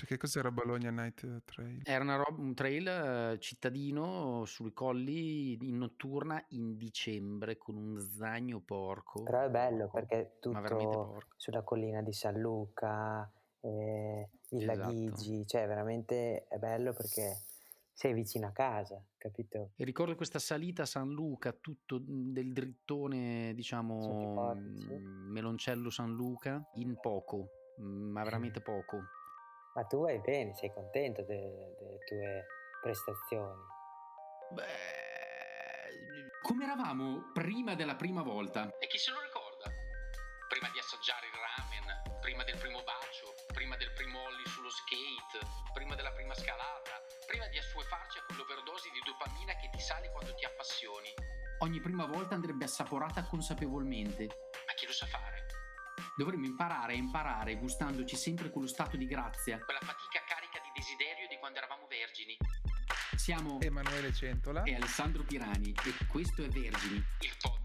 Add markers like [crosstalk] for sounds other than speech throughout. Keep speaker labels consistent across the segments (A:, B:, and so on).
A: Cioè, che cos'era Bologna Night Trail?
B: Era una roba, un trail eh, cittadino sui colli in notturna in dicembre con un zagno porco.
C: Però è bello
B: porco,
C: perché tutto
B: porco.
C: sulla collina di San Luca, eh, Villa
B: Esatto.
C: Ghigi, cioè veramente è bello perché sei vicino a casa, capito?
B: E ricordo questa salita a San Luca, tutto del drittone, diciamo, mm, Meloncello San Luca, in poco, mm, ma veramente poco.
C: Ma tu vai bene, sei contento de- delle tue prestazioni.
B: Beh, come eravamo prima della prima volta? E chi se lo ricorda? Prima di assaggiare il ramen, prima del primo bacio, prima del primo ollie sullo skate, prima della prima scalata, prima di assuefarci a quell'overdose di dopamina che ti sale quando ti appassioni. Ogni prima volta andrebbe assaporata consapevolmente. Ma chi lo sa fare? Dovremmo imparare a imparare gustandoci sempre quello stato di grazia, quella fatica carica di desiderio di quando eravamo vergini. Siamo
A: Emanuele Centola.
B: e Alessandro Pirani e questo è Vergini, il podcast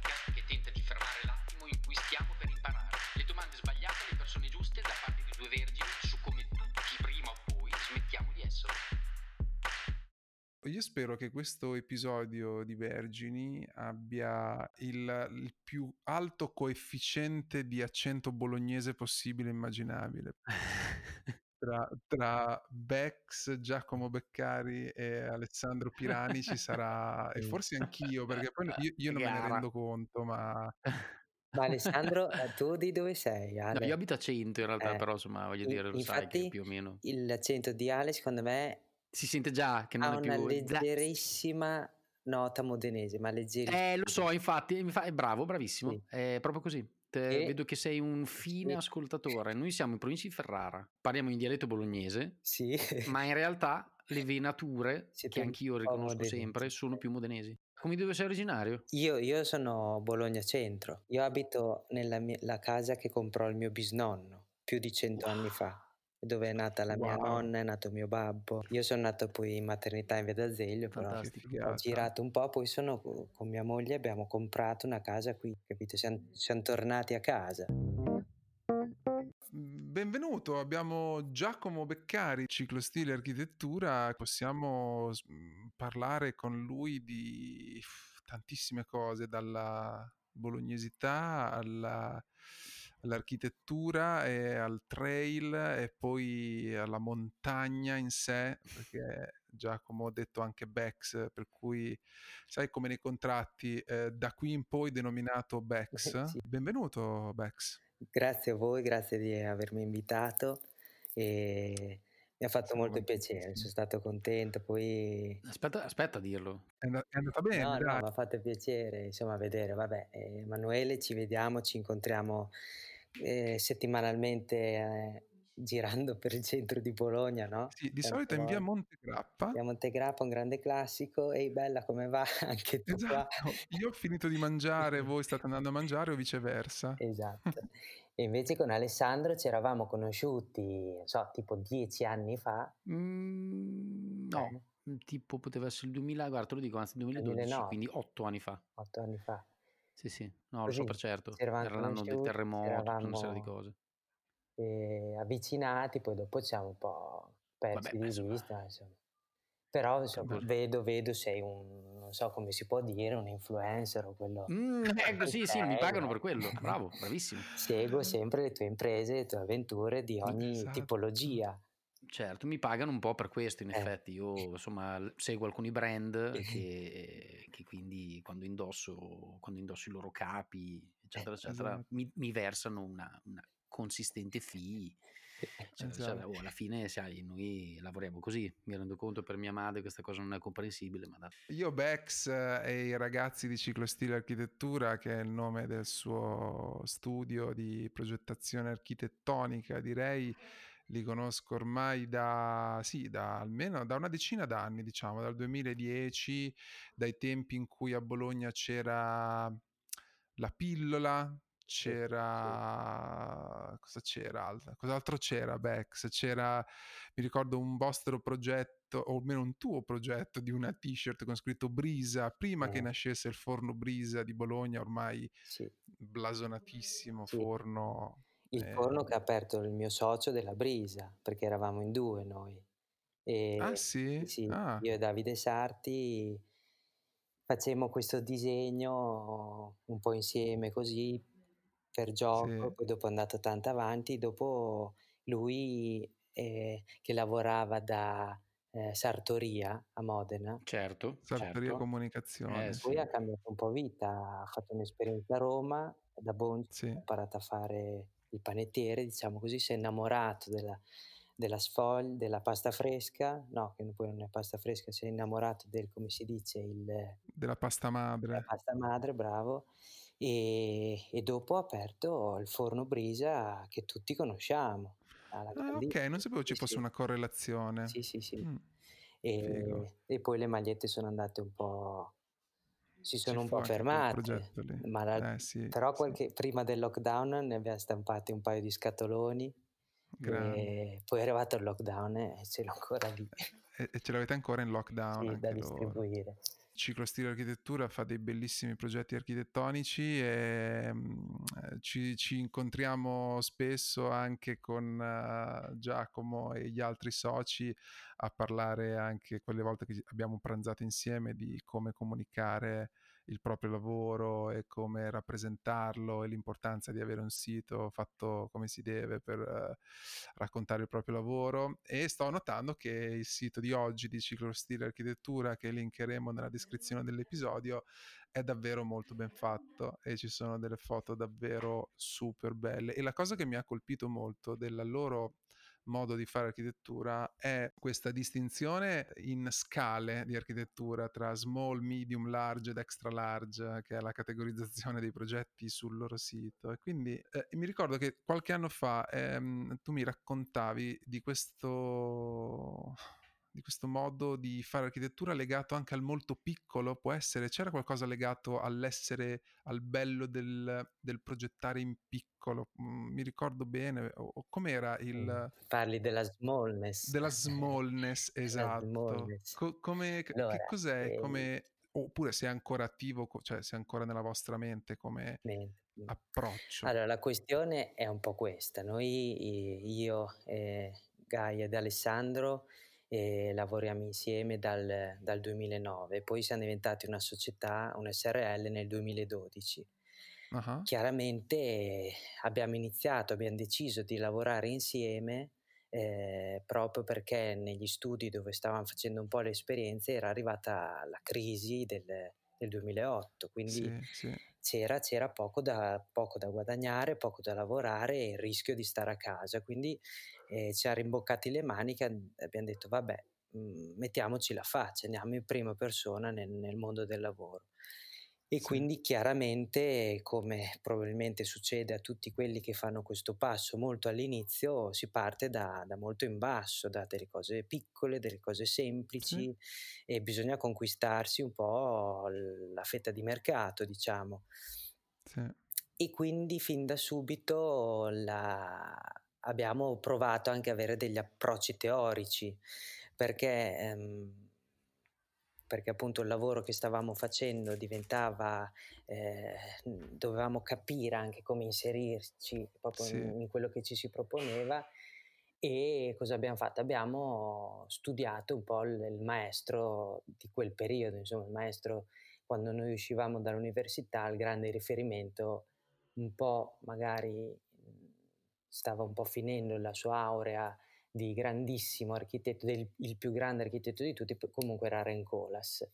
A: Io spero che questo episodio di Vergini abbia il, il più alto coefficiente di accento bolognese possibile e immaginabile. [laughs] Tra, tra Bex, Giacomo Beccari e Alessandro Pirani ci sarà, e forse anch'io, perché poi io, io non me ne rendo conto, ma [laughs]
C: Ma Alessandro, eh, tu di dove sei?
B: No,
C: Ale?
B: io abito a 100 in realtà,
C: Eh,
B: però insomma voglio dire, lo sai che più o meno...
C: l'accento di Ale secondo me
B: Si sente già che non
C: ha
B: è
C: una
B: più...
C: leggerissima nota modenese, ma leggerissima.
B: Eh, lo so, infatti, infa- è bravo, bravissimo,
C: Sì.
B: è proprio così. Te-
C: E-
B: Vedo che sei un fine
C: Sì.
B: ascoltatore. Noi siamo in provincia di Ferrara, parliamo in dialetto bolognese,
C: Sì.
B: ma in realtà le venature,
C: Siete
B: che anch'io riconosco sempre, sono più modenesi. Come dove sei originario?
C: Io, io sono Bologna Centro. Io abito nella mia- la casa che comprò il mio bisnonno più di cento anni fa, dove è nata la mia
A: Wow.
C: nonna, è nato mio babbo. Io sono nato poi in maternità in Via d'Azeglio, però
B: Fantastico.
C: ho girato un po', poi sono co- con mia moglie abbiamo comprato una casa qui, capito? Siamo, siamo tornati a casa.
A: Benvenuto, abbiamo Giacomo Beccari, ciclostile architettura. Possiamo parlare con lui di tantissime cose, dalla bolognesità alla- all'architettura e al trail e poi alla montagna in sé, perché Giacomo ha detto anche Bex, per cui sai come nei contratti, eh, da qui in poi denominato Bex. [laughs]
C: Sì.
A: Benvenuto Bex.
C: Grazie a voi, grazie di avermi invitato e mi ha fatto molto piacere, sono stato contento, poi
B: Aspetta, aspetta a dirlo.
A: È and- è andata bene,
C: No, no, mi ha fatto piacere, insomma, vedere, vabbè, eh, Emanuele, ci vediamo, ci incontriamo eh, settimanalmente eh, girando per il centro di Bologna, no?
A: Sì, di
C: Tante
A: solito in via. Montegrappa.
C: Via Montegrappa, un grande classico, ehi bella come va, [laughs] anche tu qua.
A: Esatto, io ho finito di mangiare, voi state andando a mangiare o viceversa.
C: Esatto. E invece con Alessandro ci eravamo conosciuti, non so, tipo dieci anni fa.
B: Mm,
C: Eh.
B: no, tipo poteva essere il 2000, guarda, te lo dico, anzi 2012,
C: 2009.
B: quindi 8 anni fa.
C: Otto anni fa.
B: Sì, sì, no, lo so per certo.
C: ci eravamo
B: Era l'anno del
C: conosciuti,
B: terremoto, tutta una serie di cose.
C: eh, avvicinati, poi dopo ci siamo un po' persi
B: Vabbè,
C: di
B: insomma.
C: vista, insomma. Però insomma, vedo, vedo sei un, non so come si può dire, un influencer o quello.
B: Mm, [laughs] ecco, sì, sì, mi pagano
C: no?
B: per quello. [laughs] Bravo, bravissimo.
C: Seguo sempre le tue imprese, le tue avventure di ogni
A: Esatto.
C: tipologia.
B: Certo, mi pagano un po' per questo, in
C: Eh.
B: effetti. Io, insomma, seguo alcuni brand che, che quindi quando indosso, quando indosso i loro capi, eccetera, eccetera,
A: Esatto.
B: mi, mi versano una, una consistente fee. [laughs] Cioè,
A: Esatto.
B: cioè, oh, alla fine, sai, noi lavoriamo così. Mi rendo conto per mia madre questa cosa non è comprensibile, ma da-
A: Io Bex eh, e i ragazzi di Ciclostile Architettura, che è il nome del suo studio di progettazione architettonica, direi, li conosco ormai da, sì, da almeno da una decina d'anni, diciamo, dal 2010, dai tempi in cui a Bologna c'era la pillola, c'era cosa c'era alt- cos'altro c'era Bex c'era mi ricordo un vostro progetto o almeno un tuo progetto di una t-shirt con scritto Brisa prima che
C: Eh.
A: nascesse il forno Brisa di Bologna ormai
C: Sì.
A: blasonatissimo
C: Sì.
A: forno
C: Il
A: Eh,
C: forno che ha aperto il mio socio della Brisa, perché eravamo in 2 noi.
A: Ah
C: E sì,
A: sì?
C: sì,
A: Ah.
C: io e Davide Sarti facemmo questo disegno un po' insieme così, per gioco,
A: Sì.
C: poi dopo è andato tanto avanti, dopo lui, ehm, che lavorava da, ehm, sartoria a Modena
B: Certo,
A: Sartoria
B: certo. Eh
A: Comunicazione,
C: poi
A: sì.
C: ha cambiato un po' vita, ha fatto un'esperienza a Roma, da Boncio ha
A: Sì.
C: imparato a fare il panettiere, diciamo così, si è innamorato della della sfogl della pasta fresca, no, che poi non è pasta fresca, si è innamorato del come si dice, il
A: Della pasta madre.
C: pasta madre, bravo, e e dopo ha aperto il forno Brisa che tutti conosciamo,
A: Ah okay, non sapevo ci fosse
C: sì.
A: una correlazione.
C: Sì, sì, sì.
A: Figo.
C: E e poi le magliette sono andate un po' si sono un po' fermate, la
A: Eh sì,
C: però
A: sì.
C: qualche prima del lockdown ne abbiam stampati un paio di scatoloni, poi è arrivato il lockdown e ce l'ho ancora lì.
A: E e ce l'avete ancora in lockdown
C: Sì, da
A: anche loro.
C: Distribuire.
A: Ciclostile Architettura fa dei bellissimi progetti architettonici e, mhmm, ehm, ci ci incontriamo spesso anche con Giacomo e gli altri soci a parlare anche quelle volte che abbiamo pranzato insieme di come comunicare il proprio lavoro e come rappresentarlo e l'importanza di avere un sito fatto come si deve per raccontare il proprio lavoro. E sto notando che il sito di oggi di Ciclostile Architettura che linkeremo nella descrizione dell'episodio è davvero molto ben fatto e ci sono delle foto davvero super belle. E la cosa che mi ha colpito molto della loro modo di fare architettura è questa distinzione in scale di architettura tra small, medium, large ed extra large che è la categorizzazione dei progetti sul loro sito. E quindi eh, mi ricordo che qualche anno fa ehm, tu mi raccontavi di questo di questo modo di fare architettura legato anche al molto piccolo, può essere? C'era qualcosa legato all'essere, al bello del, del progettare in piccolo? Mm, mi ricordo bene, o, o com'era il...
C: Parli della smallness.
A: Della [laughs] smallness, esatto.
C: smallness.
A: Co- come,
C: allora,
A: che cos'è?
C: ehm,
A: Come, oppure se è ancora attivo, cioè se è ancora nella vostra mente come approccio?
C: Allora, la questione è un po' questa. Noi, io, eh, Gaia ed Alessandro, e lavoriamo insieme dal, dal 2009, poi siamo diventati una società, un SRL nel 2012.
A: Uh-huh.
C: Chiaramente abbiamo iniziato, abbiamo deciso di lavorare insieme eh, proprio perché negli studi dove stavamo facendo un po' le esperienze era arrivata la crisi del, del 2008, quindi
A: sì, sì.
C: C'era, c'era poco, da, poco da guadagnare, poco da lavorare e il rischio di stare a casa, quindi eh, ci ha rimboccati le maniche e abbiamo detto vabbè, mh, mettiamoci la faccia, andiamo in prima persona nel, nel mondo del lavoro. E sì. quindi chiaramente, come probabilmente succede a tutti quelli che fanno questo passo molto all'inizio, si parte da, da molto in basso, da delle cose piccole, delle cose semplici sì. e bisogna conquistarsi un po' la fetta di mercato, diciamo.
A: Sì.
C: E quindi fin da subito la... abbiamo provato anche a avere degli approcci teorici, perché... Ehm, perché appunto il lavoro che stavamo facendo diventava, eh, dovevamo capire anche come inserirci proprio sì. in, in, quello che ci si proponeva e cosa abbiamo fatto? Abbiamo studiato un po' il, il maestro di quel periodo, insomma il maestro quando noi uscivamo dall'università, il grande riferimento un po' magari stava un po' finendo la sua aurea di grandissimo architetto, del, il più grande architetto di tutti, comunque era Rencolas.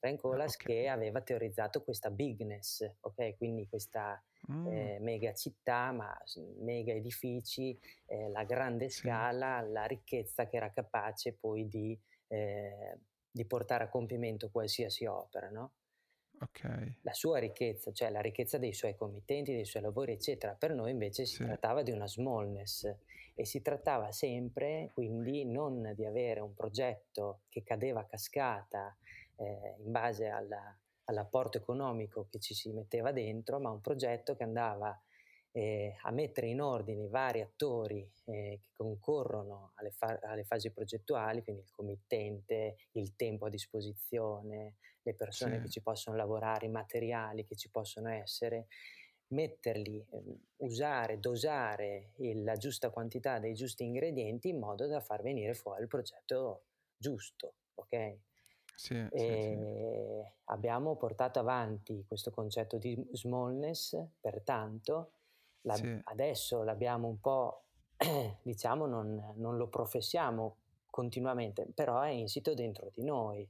C: Rencolas okay. che aveva teorizzato questa bigness, ok? Quindi questa mm. eh, mega città, ma mega edifici, eh, la grande sì. scala, la ricchezza che era capace poi di, eh, di portare a compimento qualsiasi opera, no?
A: Okay.
C: La sua ricchezza, cioè la ricchezza dei suoi committenti, dei suoi lavori, eccetera. Per noi invece si sì. trattava di una smallness e si trattava sempre quindi non di avere un progetto che cadeva a cascata eh, in base alla, all'apporto economico che ci si metteva dentro, ma un progetto che andava eh, a mettere in ordine i vari attori eh, che concorrono alle, fa- alle, fasi progettuali, quindi il committente, il tempo a disposizione, le persone
A: sì.
C: che ci possono lavorare, i materiali che ci possono essere, metterli, ehm, usare, dosare il, la giusta quantità dei giusti ingredienti in modo da far venire fuori il progetto giusto, ok?
A: Sì, sì, sì.
C: Abbiamo portato avanti questo concetto di smallness, pertanto la, sì. adesso l'abbiamo un po', [clears throat] diciamo, non, non, lo professiamo continuamente, però è insito dentro di noi.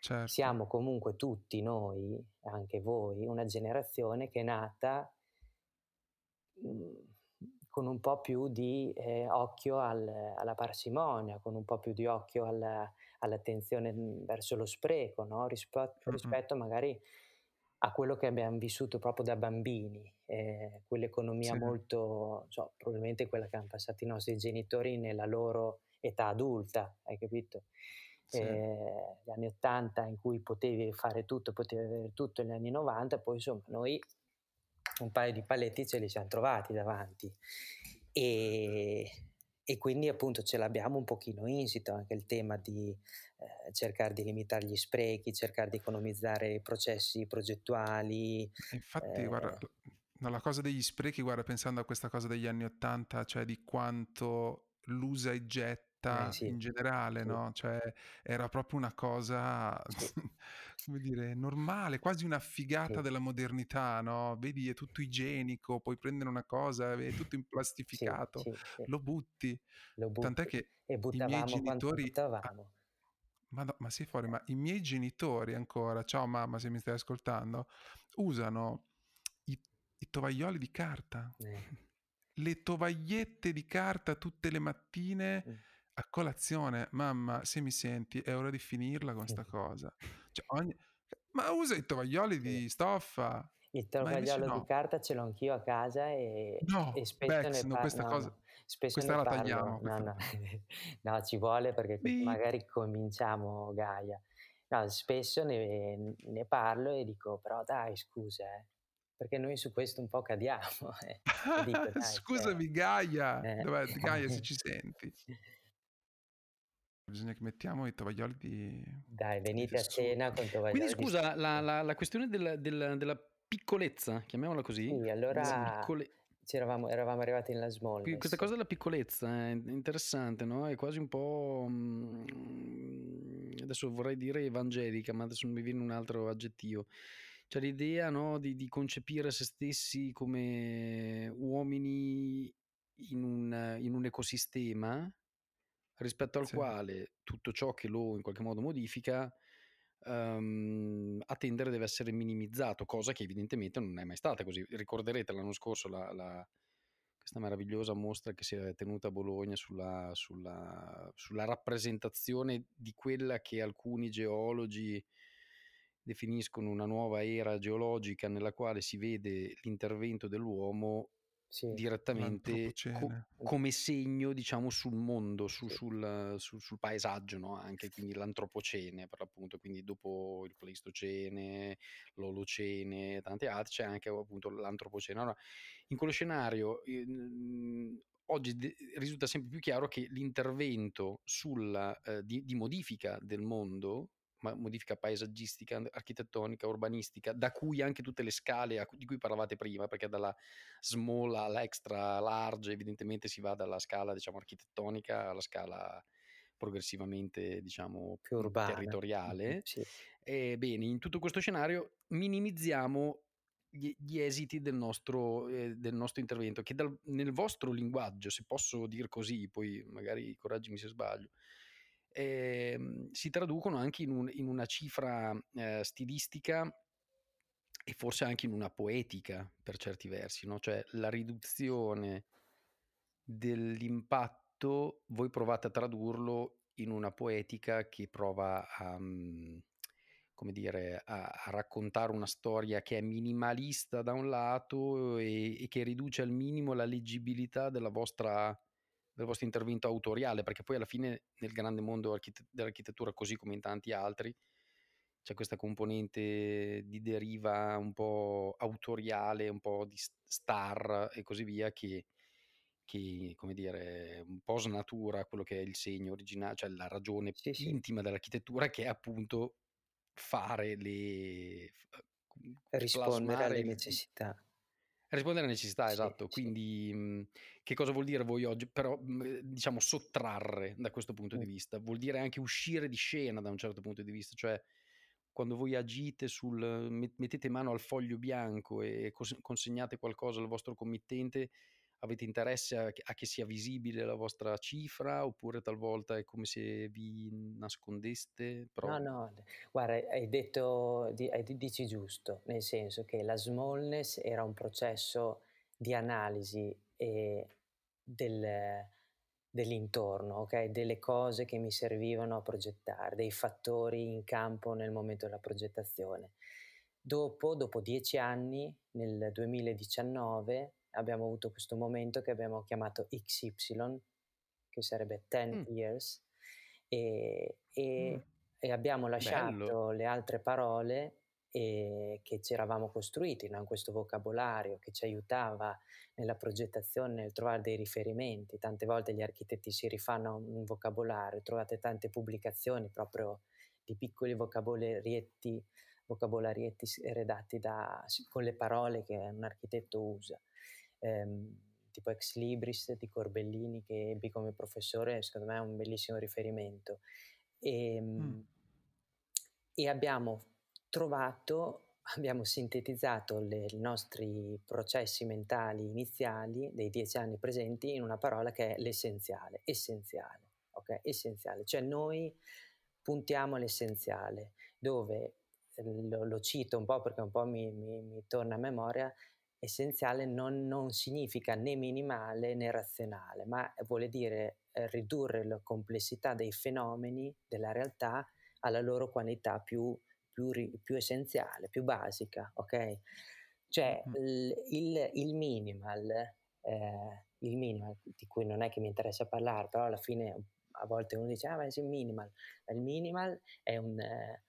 C: Certo. Siamo comunque tutti noi, anche voi, una generazione che è nata mh, mm, con un po' più di eh, occhio al, alla parsimonia, con un po' più di occhio alla, all'attenzione mm, verso lo spreco, no? rispetto, mm-hmm. magari a quello che abbiamo vissuto proprio da bambini, eh, quell'economia sì. molto, so, probabilmente quella che hanno passato i nostri genitori nella loro età adulta, hai capito? Sì. Eh, gli anni 80 in cui potevi fare tutto, potevi avere tutto, negli anni 90, poi insomma noi un paio di paletti ce li siamo trovati davanti e, e quindi appunto ce l'abbiamo un pochino insito anche il tema di eh, cercare di limitare gli sprechi, cercare di economizzare i processi progettuali.
A: Infatti, eh, guarda, la cosa degli sprechi, guarda, pensando a questa cosa degli anni Ottanta, cioè di quanto l'usa e getta eh, sì. in generale, sì. no? Cioè era proprio una cosa, [laughs] come dire, normale, quasi una figata sì. della modernità, no? Vedi, è tutto igienico, puoi prendere una cosa, è tutto implastificato, lo butti. Lo butti. Tant'è che
C: e i miei genitori...
A: Ma, no, ma sei fuori, ma i miei genitori ancora, ciao mamma se mi stai ascoltando, usano i, i tovaglioli di carta. Eh le tovagliette di carta tutte le mattine mm. A colazione. Mamma, se mi senti, è ora di finirla con sta cosa. Cioè, ogni... Ma usa i tovaglioli di stoffa.
C: Il tovagliolo no. di carta ce l'ho anch'io a casa e,
A: no,
C: e
A: spesso Bex, ne parlo. Questa no, cosa...
C: Spesso
A: questa
C: ne
A: la tagliamo.
C: No, no. [laughs] no, ci vuole perché Bip. magari cominciamo Gaia. No, spesso ne, ne, parlo e dico, però dai, scusa, eh perché noi su questo un po' cadiamo. [laughs] Eh.
A: Dico, [laughs] dai, Scusami, cioè, Gaia, eh. Dov'è, Gaia, se ci senti. Bisogna che mettiamo i tovaglioli di.
C: Dai, venite a cena con tovaglioli.
B: Quindi, scusa, la, la, la, questione della, della, della, piccolezza, chiamiamola così.
C: Sì, allora. Piccole... Eravamo, eravamo, arrivati nella small.
B: Questa cosa della piccolezza è interessante, no? È quasi un po'. Mm, adesso vorrei dire evangelica, ma adesso mi viene un altro aggettivo cioè l'idea no, di, di, concepire se stessi come uomini in un, in un ecosistema rispetto al sì. quale tutto ciò che lo in qualche modo modifica um, a tendere deve essere minimizzato, cosa che evidentemente non è mai stata così. Ricorderete l'anno scorso la, la, questa meravigliosa mostra che si è tenuta a Bologna sulla, sulla, sulla rappresentazione di quella che alcuni geologi definiscono una nuova era geologica nella quale si vede l'intervento dell'uomo sì, direttamente co- come segno diciamo sul mondo, su, sì. sul, sul, sul, paesaggio no? anche quindi l'antropocene per l'appunto quindi dopo il pleistocene l'olocene e tante altre c'è anche appunto l'antropocene allora, in quello scenario eh, oggi de- risulta sempre più chiaro che l'intervento sulla, eh, di, di modifica del mondo modifica paesaggistica, architettonica, urbanistica, da cui anche tutte le scale di cui parlavate prima, perché dalla small all'extra large evidentemente si va dalla scala diciamo, architettonica alla scala progressivamente diciamo più urbana. territoriale. Sì. E, bene, in tutto questo scenario minimizziamo gli, esiti del nostro, eh, del nostro, intervento, che dal, nel vostro linguaggio, se posso dire così, poi magari correggimi se sbaglio, eh, si traducono anche in, un, in una cifra eh, stilistica e forse anche in una poetica per certi versi, no? cioè la riduzione dell'impatto, voi provate a tradurlo in una poetica che prova a, mm, come dire, a, a raccontare una storia che è minimalista da un lato e, e che riduce al minimo la leggibilità della vostra del vostro intervento autoriale, perché poi alla fine nel grande mondo archite- dell'architettura, così come in tanti altri, c'è questa componente di deriva un po' autoriale, un po' di star e così via che, che come dire, un po' snatura quello che è il segno originale, cioè la ragione sì, intima sì. dell'architettura che è appunto fare le...
C: rispondere alle necessità
B: Rispondere alle necessità, sì, esatto. Sì. Quindi mh, che cosa vuol dire voi oggi? Però mh, diciamo sottrarre da questo punto mm. di vista. Vuol dire anche uscire di scena da un certo punto di vista, cioè quando voi agite sul mettete mano al foglio bianco e consegnate qualcosa al vostro committente, avete interesse a, a, che sia visibile la vostra cifra oppure talvolta è come se vi nascondeste?
C: Però... No, no, guarda, hai detto, hai, dici giusto, nel senso che la smallness era un processo di analisi del, dell'intorno, okay? delle cose che mi servivano a progettare, dei fattori in campo nel momento della progettazione. Dopo, dopo dieci anni, nel 2019, abbiamo avuto questo momento che abbiamo chiamato XY, che sarebbe 10 mm. years, e, e, mm. e abbiamo lasciato Bello. le altre parole e che ci eravamo costruiti, no? in questo vocabolario che ci aiutava nella progettazione, nel trovare dei riferimenti. Tante volte gli architetti si rifanno a un vocabolario, trovate tante pubblicazioni proprio di piccoli vocabolarietti, vocabolarietti redatti da, con le parole che un architetto usa. Ehm, tipo Ex Libris di Corbellini che ebbi come professore, secondo me è un bellissimo riferimento. E, ehm, mm. e abbiamo trovato, abbiamo sintetizzato le, i nostri processi mentali iniziali dei dieci anni presenti in una parola che è l'essenziale, essenziale, ok? Essenziale, cioè noi puntiamo all'essenziale, dove lo, lo cito un po' perché un po' mi, mi, mi torna a memoria, essenziale non, non, significa né minimale né razionale, ma vuole dire eh, ridurre la complessità dei fenomeni della realtà alla loro qualità più più, più essenziale, più basica, ok? Cioè il, il, il minimal, eh, il minimal, di cui non è che mi interessa parlare, però alla fine a volte uno dice, ah ma è il minimal, il minimal è un, eh,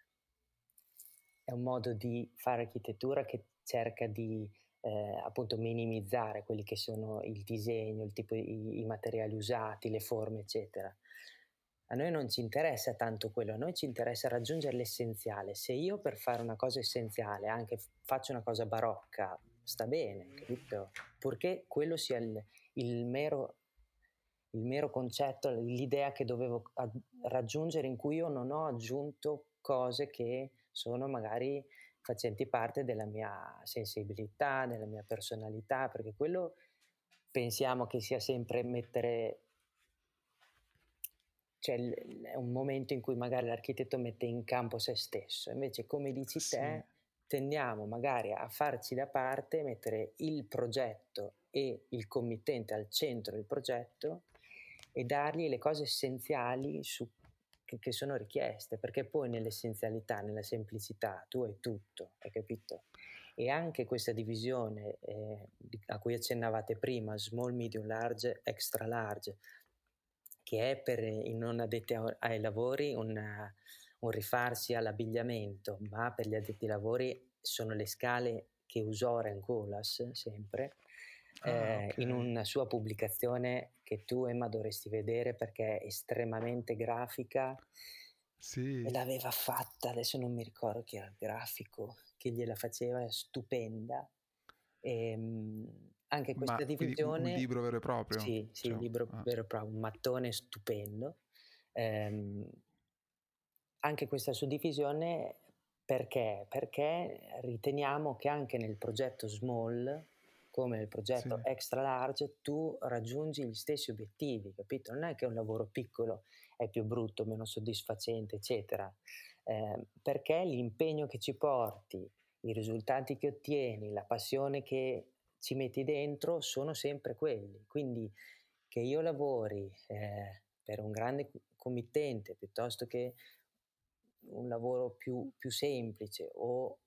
C: è un modo di fare architettura che cerca di eh, appunto minimizzare quelli che sono il disegno, il tipo, i, i materiali usati, le forme, eccetera. A noi non ci interessa tanto quello, a noi ci interessa raggiungere l'essenziale. Se io per fare una cosa essenziale anche faccio una cosa barocca, sta bene, capito? Purché quello sia il, il, mero, il mero, concetto, l'idea che dovevo raggiungere in cui io non ho aggiunto cose che sono magari facenti parte della mia sensibilità, della mia personalità, perché quello pensiamo che sia sempre mettere cioè è un momento in cui magari l'architetto mette in campo se stesso, invece come dici sì. te tendiamo magari a farci da parte, mettere il progetto e il committente al centro del progetto e dargli le cose essenziali su, che, che, sono richieste, perché poi nell'essenzialità, nella semplicità, tu hai tutto, hai capito? E anche questa divisione eh, a cui accennavate prima, small, medium, large, extra large, che è per i non addetti ai lavori una, un rifarsi all'abbigliamento, ma per gli addetti ai lavori sono le scale che usò Rencolas sempre. Ah, eh, okay. in una sua pubblicazione che tu Emma dovresti vedere perché è estremamente grafica sì. e l'aveva fatta, adesso non mi ricordo chi era il grafico che gliela faceva, è stupenda. E, ehm, anche questa
A: Ma,
C: divisione...
A: Un libro vero e proprio?
C: Sì, sì, cioè, un libro ah. vero e proprio, un mattone stupendo. Ehm, anche questa suddivisione perché? Perché riteniamo che anche nel progetto small, come nel progetto sì. extra large, tu raggiungi gli stessi obiettivi, capito? Non è che un lavoro piccolo è più brutto, meno soddisfacente, eccetera. Eh, perché l'impegno che ci porti, i risultati che ottieni, la passione che ci metti dentro sono sempre quelli. Quindi che io lavori eh, per un grande committente piuttosto che un lavoro più, più semplice o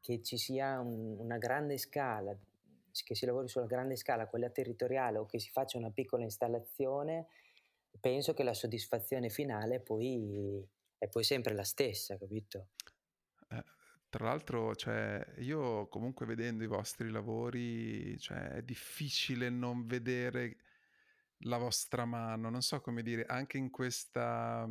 C: che ci sia un, una grande scala, che si lavori sulla grande scala, quella territoriale o che si faccia una piccola installazione, penso che la soddisfazione finale poi è poi sempre la stessa, capito?
A: Tra l'altro, cioè, io comunque vedendo i vostri lavori, cioè, è difficile non vedere la vostra mano, non so come dire, anche in questa,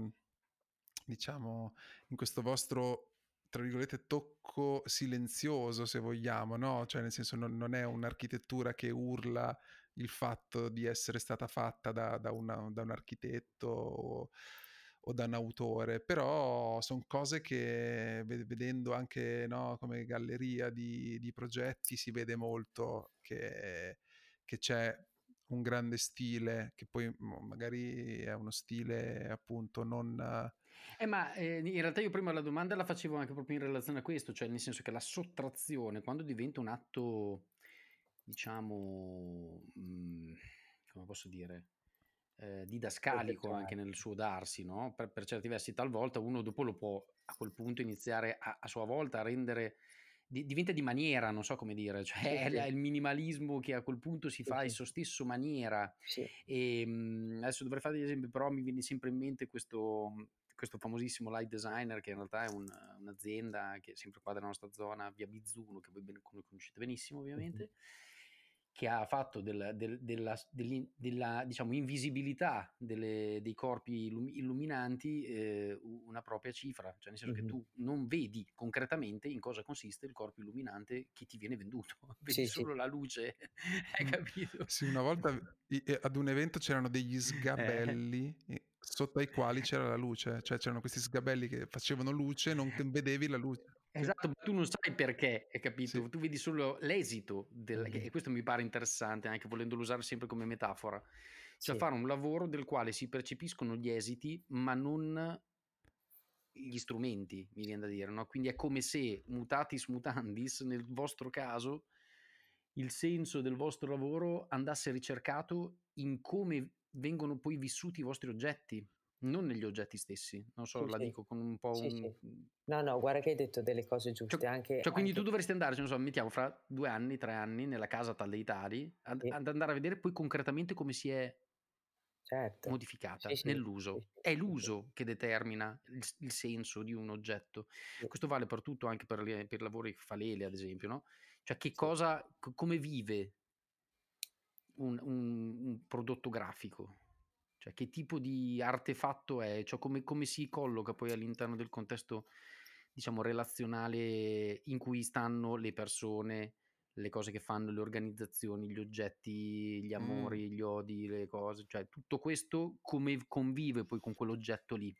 A: diciamo, in questo vostro tra virgolette, tocco silenzioso, se vogliamo, no? Cioè, nel senso, non, non è un'architettura che urla il fatto di essere stata fatta da, da, una, da un architetto o, o, da un autore, però sono cose che vedendo anche no, come galleria di, di, progetti si vede molto che, che c'è un grande stile, che poi magari è uno stile appunto non
B: eh, ma eh, in realtà io prima la domanda la facevo anche proprio in relazione a questo, cioè nel senso che la sottrazione, quando diventa un atto, diciamo, mh, mm, come posso dire, eh, didascalico anche nel suo darsi, no? per, per, certi versi, talvolta uno dopo lo può a quel punto iniziare a, a sua volta a rendere di, diventa di maniera, non so come dire, cioè sì, è, sì. il minimalismo che a quel punto si fa sì. in suo stesso maniera. E, mh, mhmm, adesso dovrei fare degli esempi, però mi viene sempre in mente questo, questo famosissimo light designer che in realtà è un, un'azienda che è sempre qua della nostra zona, via Bizzuno, che voi ben, conoscete benissimo ovviamente. Mm-hmm che ha fatto del, del, della, della diciamo, invisibilità delle, dei corpi illuminanti eh, una propria cifra, cioè nel senso mm-hmm. che tu non vedi concretamente in cosa consiste il corpo illuminante che ti viene venduto, [laughs] vedi sì, solo sì. la luce, [laughs] hai capito?
A: Sì, una volta ad un evento c'erano degli eh. sgabelli eh. Sotto ai quali c'era la luce, cioè c'erano questi sgabelli che facevano luce non vedevi la luce.
B: Esatto, ma tu non sai perché, hai capito? Sì. Tu vedi solo l'esito, del, e questo mi pare interessante, anche volendolo usare sempre come metafora. Cioè sì. fare un lavoro del quale si percepiscono gli esiti, ma non gli strumenti, mi viene da dire, no? Quindi è come se mutatis mutandis, nel vostro caso, il senso del vostro lavoro andasse ricercato in come vengono poi vissuti i vostri oggetti, non negli oggetti stessi, non so, sì, la sì. dico con un po' sì, un...
C: No, no, guarda che hai detto delle cose giuste
B: cioè,
C: anche...
B: Cioè, quindi
C: anche...
B: tu dovresti andare, non so, mettiamo fra due anni, tre anni, nella casa tal dei tali, ad, ad andare a vedere poi concretamente come si è certo. modificata nell'uso. È l'uso che determina il, il, senso di un oggetto. Questo vale per tutto, anche per, le, per lavori che fa Lele, ad esempio, no? Cioè, che cosa, come vive un, un, un prodotto grafico? Cioè, che tipo di artefatto è? Cioè, come, come si colloca poi all'interno del contesto, diciamo, relazionale in cui stanno le persone, le cose che fanno, le organizzazioni, gli oggetti, gli amori, mm. gli odi, le cose, cioè tutto questo come convive poi con quell'oggetto lì.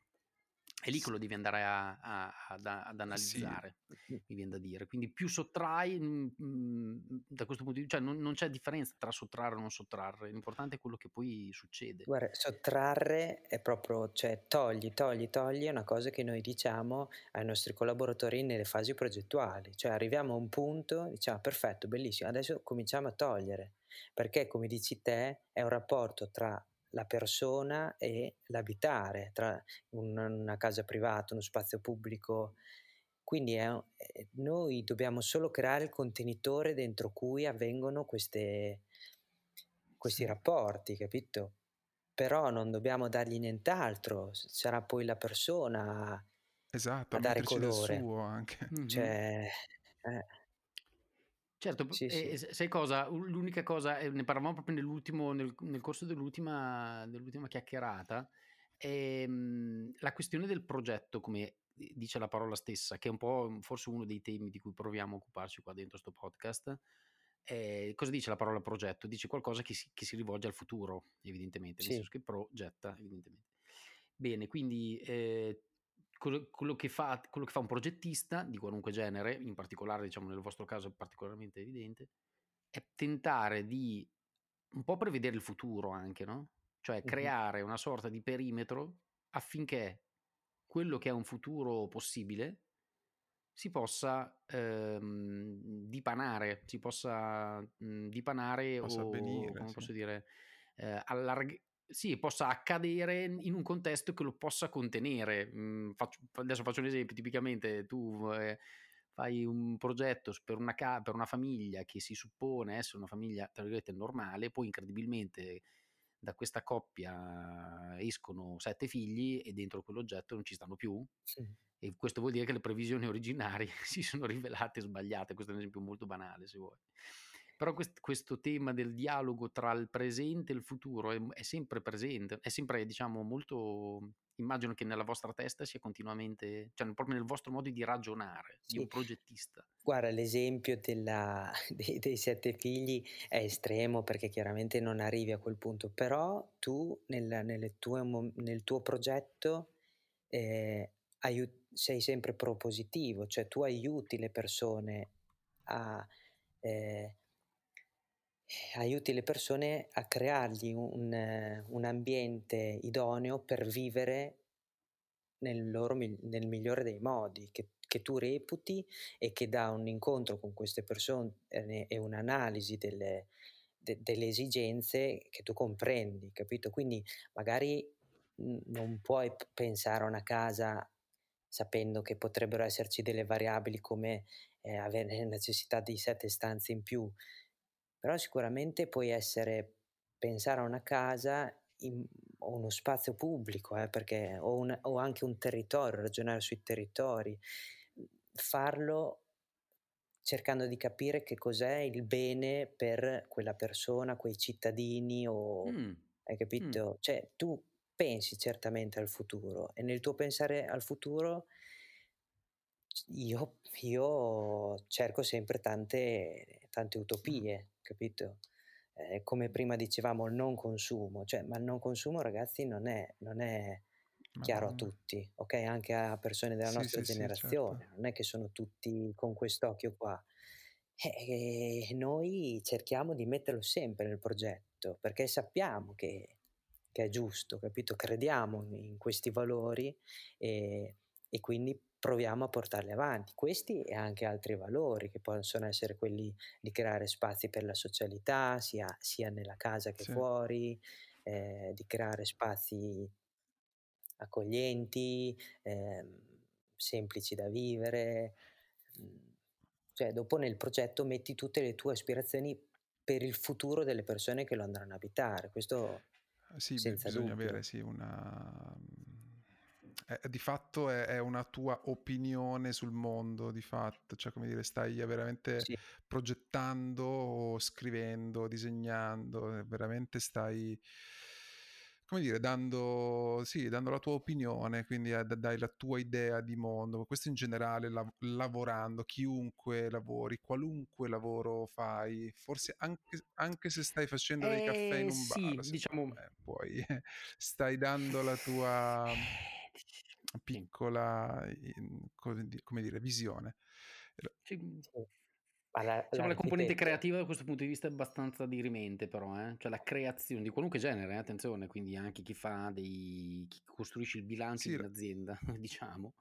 B: È lì che lo devi andare a, a, ad, ad, analizzare, sì. [laughs] mi viene da dire. Quindi più sottrai, mh, mh, mhmm, da questo punto di vista, cioè non, non, c'è differenza tra sottrarre o non sottrarre, l'importante è quello che poi succede.
C: Guarda, sottrarre è proprio, cioè togli, togli, togli, è una cosa che noi diciamo ai nostri collaboratori nelle fasi progettuali, cioè arriviamo a un punto, diciamo perfetto, bellissimo, adesso cominciamo a togliere, perché come dici te è un rapporto tra la persona e l'abitare, tra un, una casa privata, uno spazio pubblico. Quindi è, è, noi dobbiamo solo creare il contenitore dentro cui avvengono queste, questi rapporti, capito? Però non dobbiamo dargli nient'altro, sarà poi la persona esatto, a dare colore.
A: Suo anche.
C: Cioè, eh.
B: Certo, sì, eh, sì. sai cosa? L'unica cosa, ne parlavamo proprio nell'ultimo, nel, nel corso dell'ultima, dell'ultima chiacchierata, è ehm, la questione del progetto, come dice la parola stessa, che è un po' forse uno dei temi di cui proviamo a occuparci qua dentro questo podcast. Eh, cosa dice la parola progetto? Dice qualcosa che si, che si rivolge al futuro, evidentemente, nel senso che progetta, evidentemente. Bene, quindi eh, quello, quello, che fa, quello, che fa, un progettista di qualunque genere, in particolare diciamo nel vostro caso è particolarmente evidente, è tentare di un po' prevedere il futuro anche, no? Cioè creare una sorta di perimetro affinché quello che è un futuro possibile si possa ehm, dipanare, si possa mh, dipanare
A: possa
B: o,
A: avvenire,
B: come
A: sì.
B: posso dire, eh, allarg- sì, possa accadere in un contesto che lo possa contenere. Mm, faccio, adesso faccio un esempio, tipicamente tu eh, fai un progetto per una, ca- per una, famiglia che si suppone essere una famiglia, tra virgolette, normale, poi incredibilmente da questa coppia escono sette figli e dentro quell'oggetto non ci stanno più. Sì. E questo vuol dire che le previsioni originali [laughs] si sono rivelate sbagliate. Questo è un esempio molto banale, se vuoi. Però quest, questo tema del dialogo tra il presente e il futuro è, è sempre presente, è sempre, diciamo, molto immagino che nella vostra testa sia continuamente, cioè proprio nel vostro modo di ragionare, sì. di un progettista.
C: Guarda, l'esempio della, [laughs] dei, dei, sette figli è estremo perché chiaramente non arrivi a quel punto, però tu nel, tue, nel tuo progetto eh, aiut- sei sempre propositivo, cioè tu aiuti le persone a... Eh, aiuti le persone a creargli un, un ambiente idoneo per vivere nel, loro, nel migliore dei modi, che, che, tu reputi e che da un incontro con queste persone e un'analisi delle, de, delle esigenze che tu comprendi, capito? Quindi magari non puoi pensare a una casa sapendo che potrebbero esserci delle variabili come eh, avere [laughs] necessità di sette stanze in più, però sicuramente puoi essere, pensare a una casa in, o uno spazio pubblico, eh, perché, o, un, o anche un territorio, ragionare sui territori, farlo cercando di capire che cos'è il bene per quella persona, quei cittadini o... Mm. Hai capito? Mm. Cioè tu pensi certamente al futuro e nel tuo pensare al futuro io, io cerco sempre tante, tante utopie, capito? Eh, come prima dicevamo, il non consumo, cioè, ma il non consumo, ragazzi, non è, non è chiaro a tutti, ok? Anche a persone della sì, nostra sì, generazione, sì, certo. non è che sono tutti con quest'occhio qua. E noi cerchiamo di metterlo sempre nel progetto perché sappiamo che, che è giusto, capito? Crediamo in questi valori e, e quindi proviamo a portarli avanti. Questi e anche altri valori che possono essere quelli di creare spazi per la socialità, sia, sia nella casa che sì. fuori, eh, di creare spazi accoglienti, eh, semplici da vivere. Mhmm, cioè, dopo nel progetto metti tutte le tue aspirazioni per il futuro delle persone che lo andranno a abitare. Questo
A: sì, bisogna
C: dubbio.
A: avere sì, una è, di fatto è, è, una tua opinione sul mondo, di fatto, cioè come dire, stai veramente sì. progettando scrivendo, disegnando, veramente stai come dire, dando, sì, dando la tua opinione, quindi eh, dai la tua idea di mondo, questo in generale lav- lavorando, chiunque lavori, qualunque lavoro fai, forse anche, anche se stai facendo eh, dei caffè in un sì, bar, diciamo... Me, poi [laughs] stai dando la tua piccola, come dire, visione.
B: Sì. La, diciamo, la componente creativa da questo punto di vista è abbastanza dirimente, però, eh? cioè la creazione di qualunque genere, eh? attenzione, quindi anche chi fa dei. chi costruisce il bilancio sì. di un'azienda, [laughs] diciamo,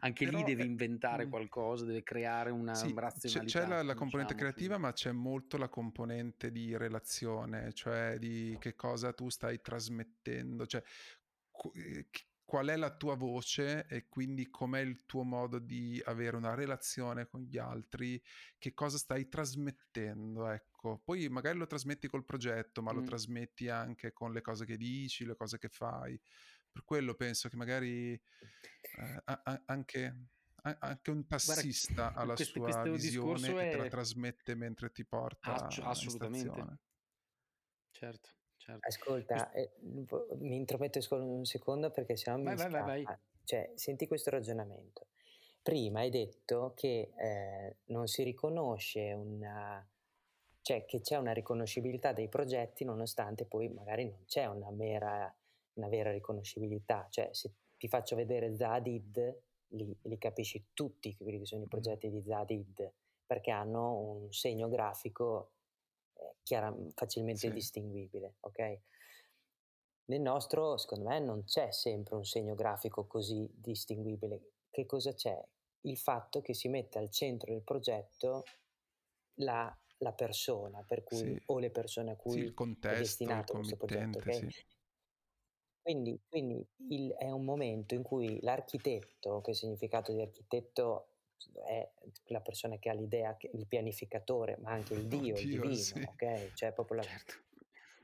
B: anche però, lì deve inventare eh, qualcosa, deve creare una sì, razionalità.
A: C'è la, la componente diciamo, creativa, ma c'è molto la componente di relazione, cioè di che cosa tu stai trasmettendo, cioè eh, qual è la tua voce e quindi com'è il tuo modo di avere una relazione con gli altri, che cosa stai trasmettendo, ecco. Poi magari lo trasmetti col progetto, ma mm. lo trasmetti anche con le cose che dici, le cose che fai. Per quello penso che magari eh, a- anche, a- anche, un tassista Guarda, ha [laughs] la questo, sua questo visione e te la trasmette mentre ti porta Ass- assolutamente.
B: Certo. Certo.
C: Ascolta, eh, mi intrometto solo un secondo perché sennò mi vai, vai, vai, vai. Cioè, senti questo ragionamento. Prima hai detto che eh, non si riconosce una... cioè che c'è una riconoscibilità dei progetti nonostante poi magari non c'è una, mera, una vera riconoscibilità. Cioè, se ti faccio vedere Zadid, li, li capisci tutti quelli che sono i progetti di Zadid perché hanno un segno grafico chiara, facilmente sì. distinguibile, ok? Nel nostro, secondo me, non c'è sempre un segno grafico così distinguibile. Che cosa c'è? Il fatto che si mette al centro del progetto la, la persona, per cui, sì. o le persone a cui sì, il contesto, è destinato questo progetto. Okay? Sì. Quindi, quindi il, è un momento in cui l'architetto, che significato di architetto è la persona che ha l'idea, il pianificatore, ma anche il Dio, oh, il divino, sì. ok? Cioè proprio la...
B: Certo.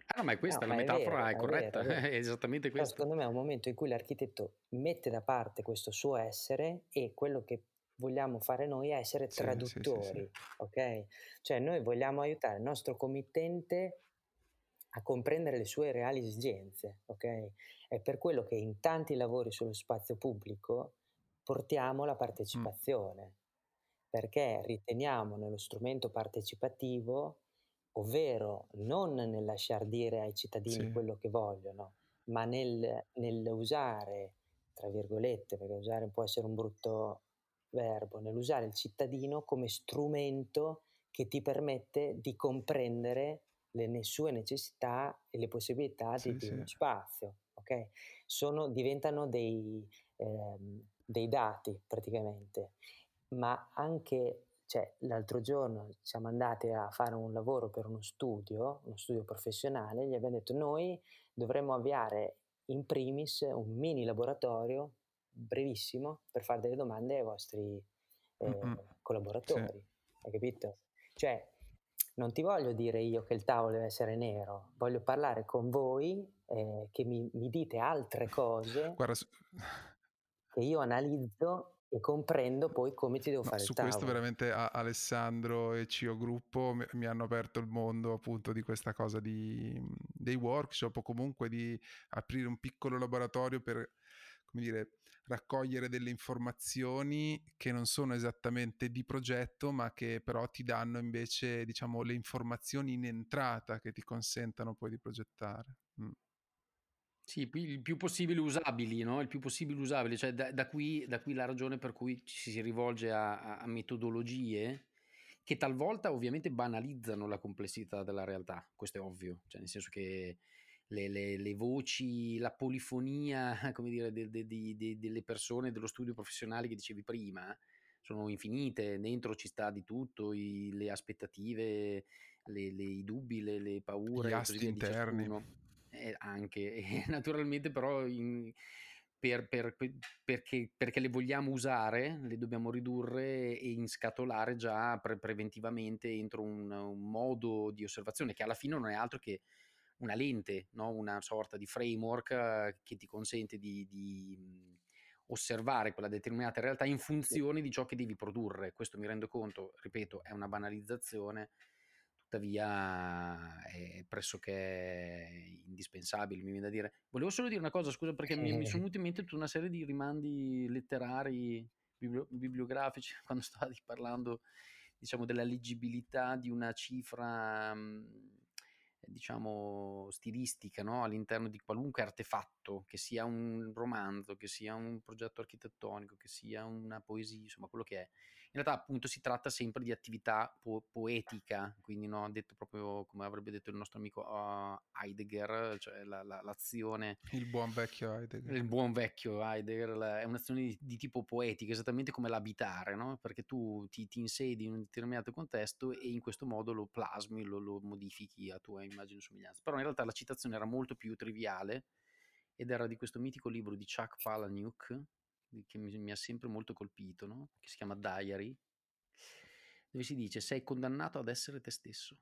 B: Ah, no, ma è questa, no, la metafora è, vero, è corretta, è, vero, [laughs] è, esattamente questa.
C: secondo me è un momento in cui l'architetto mette da parte questo suo essere e quello che vogliamo fare noi è essere sì, traduttori, sì, ok? Cioè noi vogliamo aiutare il nostro committente a comprendere le sue reali esigenze, ok? È per quello che in tanti lavori sullo spazio pubblico portiamo la partecipazione, mm. perché riteniamo nello strumento partecipativo, ovvero non nel lasciar dire ai cittadini sì. quello che vogliono, ma nel, nel usare, tra virgolette, perché usare può essere un brutto verbo, nell'usare il cittadino come strumento che ti permette di comprendere le sue necessità e le possibilità sì, di, sì. uno spazio. Okay? Sono, diventano dei, ehm, dei dati praticamente, ma anche cioè, l'altro giorno siamo andati a fare un lavoro per uno studio, uno studio professionale, gli abbiamo detto noi dovremmo avviare in primis un mini laboratorio brevissimo per fare delle domande ai vostri eh, collaboratori, sì. hai capito? Cioè, non ti voglio dire io che il tavolo deve essere nero, voglio parlare con voi eh, che mi, mi, dite altre cose Guarda. Che io analizzo e comprendo poi come ti devo no, fare
A: su questo veramente Alessandro e Cio Gruppo mi, mi, hanno aperto il mondo appunto di questa cosa di, dei workshop o comunque di aprire un piccolo laboratorio per come dire raccogliere delle informazioni che non sono esattamente di progetto, ma che però ti danno invece, diciamo, le informazioni in entrata che ti consentano poi di progettare. Mm.
B: Sì, il più possibile usabili, no? Il più possibile usabili, cioè da, da, qui, da qui, la ragione per cui ci si rivolge a, a metodologie che talvolta ovviamente banalizzano la complessità della realtà, questo è ovvio, cioè nel senso che le, le, le voci, la polifonia, [laughs] come dire, de, de, de, delle persone dello studio professionale che dicevi prima, sono infinite, dentro ci sta di tutto, i, le aspettative, le, le, i dubbi, le, paure,
A: gli asti interni.
B: Eh, anche, e [laughs] naturalmente però in, per, per, per, perché, perché, le vogliamo usare, le dobbiamo ridurre e inscatolare già pre- preventivamente entro un, un modo di osservazione che alla fine non è altro che una lente, no? una sorta di framework eh, che ti consente di, di osservare quella determinata realtà in funzione di ciò che devi produrre. Questo mi rendo conto, ripeto, è una banalizzazione, tuttavia è pressoché indispensabile, mi viene da dire. Volevo solo dire una cosa, scusa, perché mi, mi sono venuti in mente tutta una serie di rimandi letterari, bibliografici, [laughs] quando stavi parlando, diciamo, della leggibilità di una cifra mhmm, diciamo, stilistica no? all'interno di qualunque artefatto, che sia un romanzo, che sia un progetto architettonico, che sia una poesia, insomma, quello che è. In realtà, appunto, si tratta sempre di attività po- poetica, quindi no, detto proprio come avrebbe detto il nostro amico uh, Heidegger, cioè la, la, l'azione.
A: Il buon vecchio Heidegger.
B: Il buon vecchio Heidegger la, è un'azione di, di, tipo poetico, esattamente come l'abitare, no? perché tu ti, ti, insedi in un determinato contesto e in questo modo lo plasmi, lo, lo modifichi a tua immagine e somiglianza. Però in realtà la citazione era molto più triviale ed era di questo mitico libro di Chuck Palahniuk che mi, mi ha sempre molto colpito, no? che si chiama Diary, dove si dice sei condannato ad essere te stesso.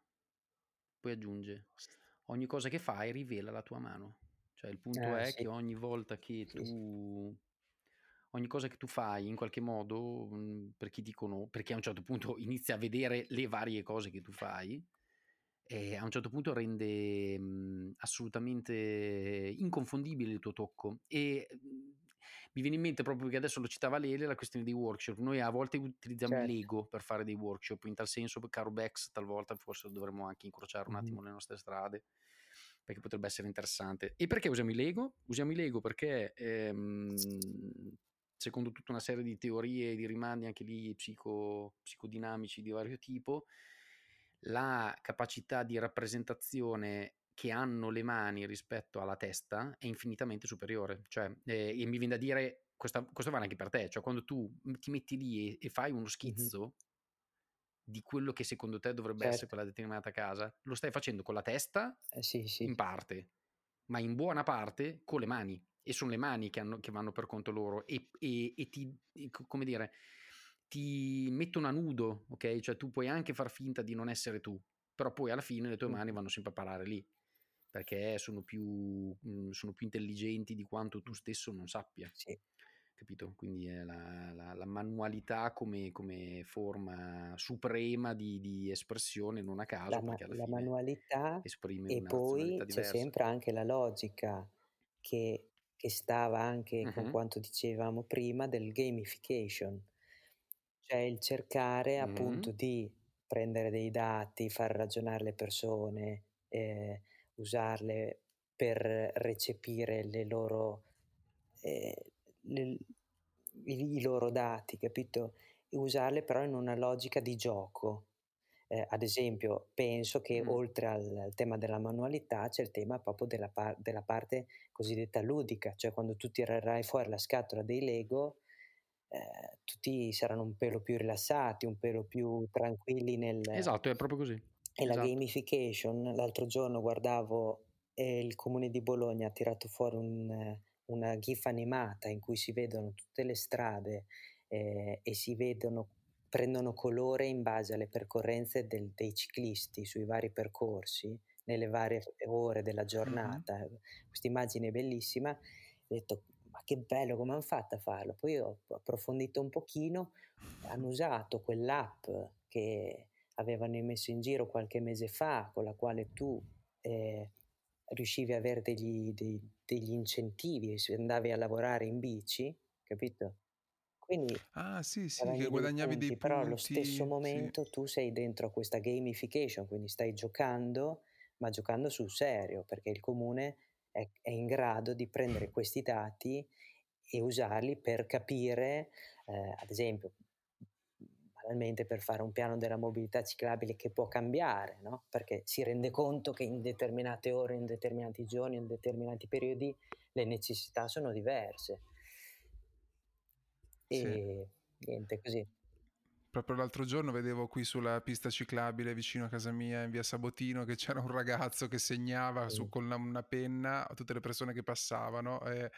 B: Poi aggiunge, ogni cosa che fai rivela la tua mano. Cioè il punto eh, è sì. che ogni volta che tu... Ogni cosa che tu fai in qualche modo, mhmm, per chi ti conosce, perché a un certo punto inizia a vedere le varie cose che tu fai, e a un certo punto rende mh, mhmm, assolutamente inconfondibile il tuo tocco. E mh, mhmm, mi viene in mente proprio perché adesso lo citava Lele la questione dei workshop. Noi a volte utilizziamo certo. Lego per fare dei workshop, in tal senso, caro Bex, talvolta forse dovremmo anche incrociare un mm-hmm. attimo le nostre strade perché potrebbe essere interessante. E perché usiamo i Lego? Usiamo i Lego perché ehm, secondo tutta una serie di teorie e di rimandi anche lì psico, psicodinamici di vario tipo, la capacità di rappresentazione che hanno le mani rispetto alla testa è infinitamente superiore. Cioè, eh, e mi viene da dire, questa, questo vale anche per te, cioè quando tu ti metti lì e, e fai uno schizzo mm-hmm. di quello che secondo te dovrebbe certo. essere quella determinata casa, lo stai facendo con la testa
C: eh, sì, sì.
B: in parte, ma in buona parte con le mani. E sono le mani che, hanno, che vanno per conto loro e, e, e ti, come dire, ti mettono a nudo, ok? Cioè tu puoi anche far finta di non essere tu, però poi alla fine le tue mani vanno sempre a parare lì perché sono più, mhmm, sono più intelligenti di quanto tu stesso non sappia.
C: Sì.
B: capito? Quindi è la, la, la manualità come, come, forma suprema di, di, espressione, non a caso,
C: la,
B: perché alla
C: la
B: fine
C: manualità
B: esprime
C: e poi c'è
B: diversa.
C: sempre anche la logica che, che stava anche uh-huh. con quanto dicevamo prima del gamification, cioè il cercare uh-huh. appunto di prendere dei dati, far ragionare le persone, eh, usarle per recepire le loro, eh, le, i, i, loro dati, capito? E usarle però in una logica di gioco. Eh, ad esempio, penso che mm. oltre al, al, tema della manualità c'è il tema proprio della, par- della, parte cosiddetta ludica, cioè quando tu tirerai fuori la scatola dei Lego, eh, tutti saranno un pelo più rilassati, un pelo più tranquilli nel...
B: Esatto, è proprio così.
C: E
B: esatto.
C: la gamification, l'altro giorno guardavo eh, il comune di Bologna ha tirato fuori un, una GIF animata in cui si vedono tutte le strade eh, e si vedono, prendono colore in base alle percorrenze del, dei ciclisti sui vari percorsi nelle varie ore della giornata. Mm-hmm. Questa immagine è bellissima. Ho detto, ma che bello come hanno fatto a farlo. Poi ho approfondito un pochino, hanno usato quell'app che avevano messo in giro qualche mese fa, con la quale tu eh, riuscivi ad avere degli, dei, degli incentivi se andavi a lavorare in bici, capito? Quindi
A: ah, sì, sì, che guadagnavi punti, dei punti.
C: Però allo stesso momento sì. tu sei dentro questa gamification, quindi stai giocando, ma giocando sul serio, perché il comune è, è in grado di prendere questi dati e usarli per capire, eh, ad esempio, banalmente per fare un piano della mobilità ciclabile che può cambiare, no? perché si rende conto che in determinate ore, in determinati giorni, in determinati periodi le necessità sono diverse. E sì. niente, così.
A: Proprio l'altro giorno vedevo qui sulla pista ciclabile vicino a casa mia in via Sabotino che c'era un ragazzo che segnava sì. su, con una penna a tutte le persone che passavano. E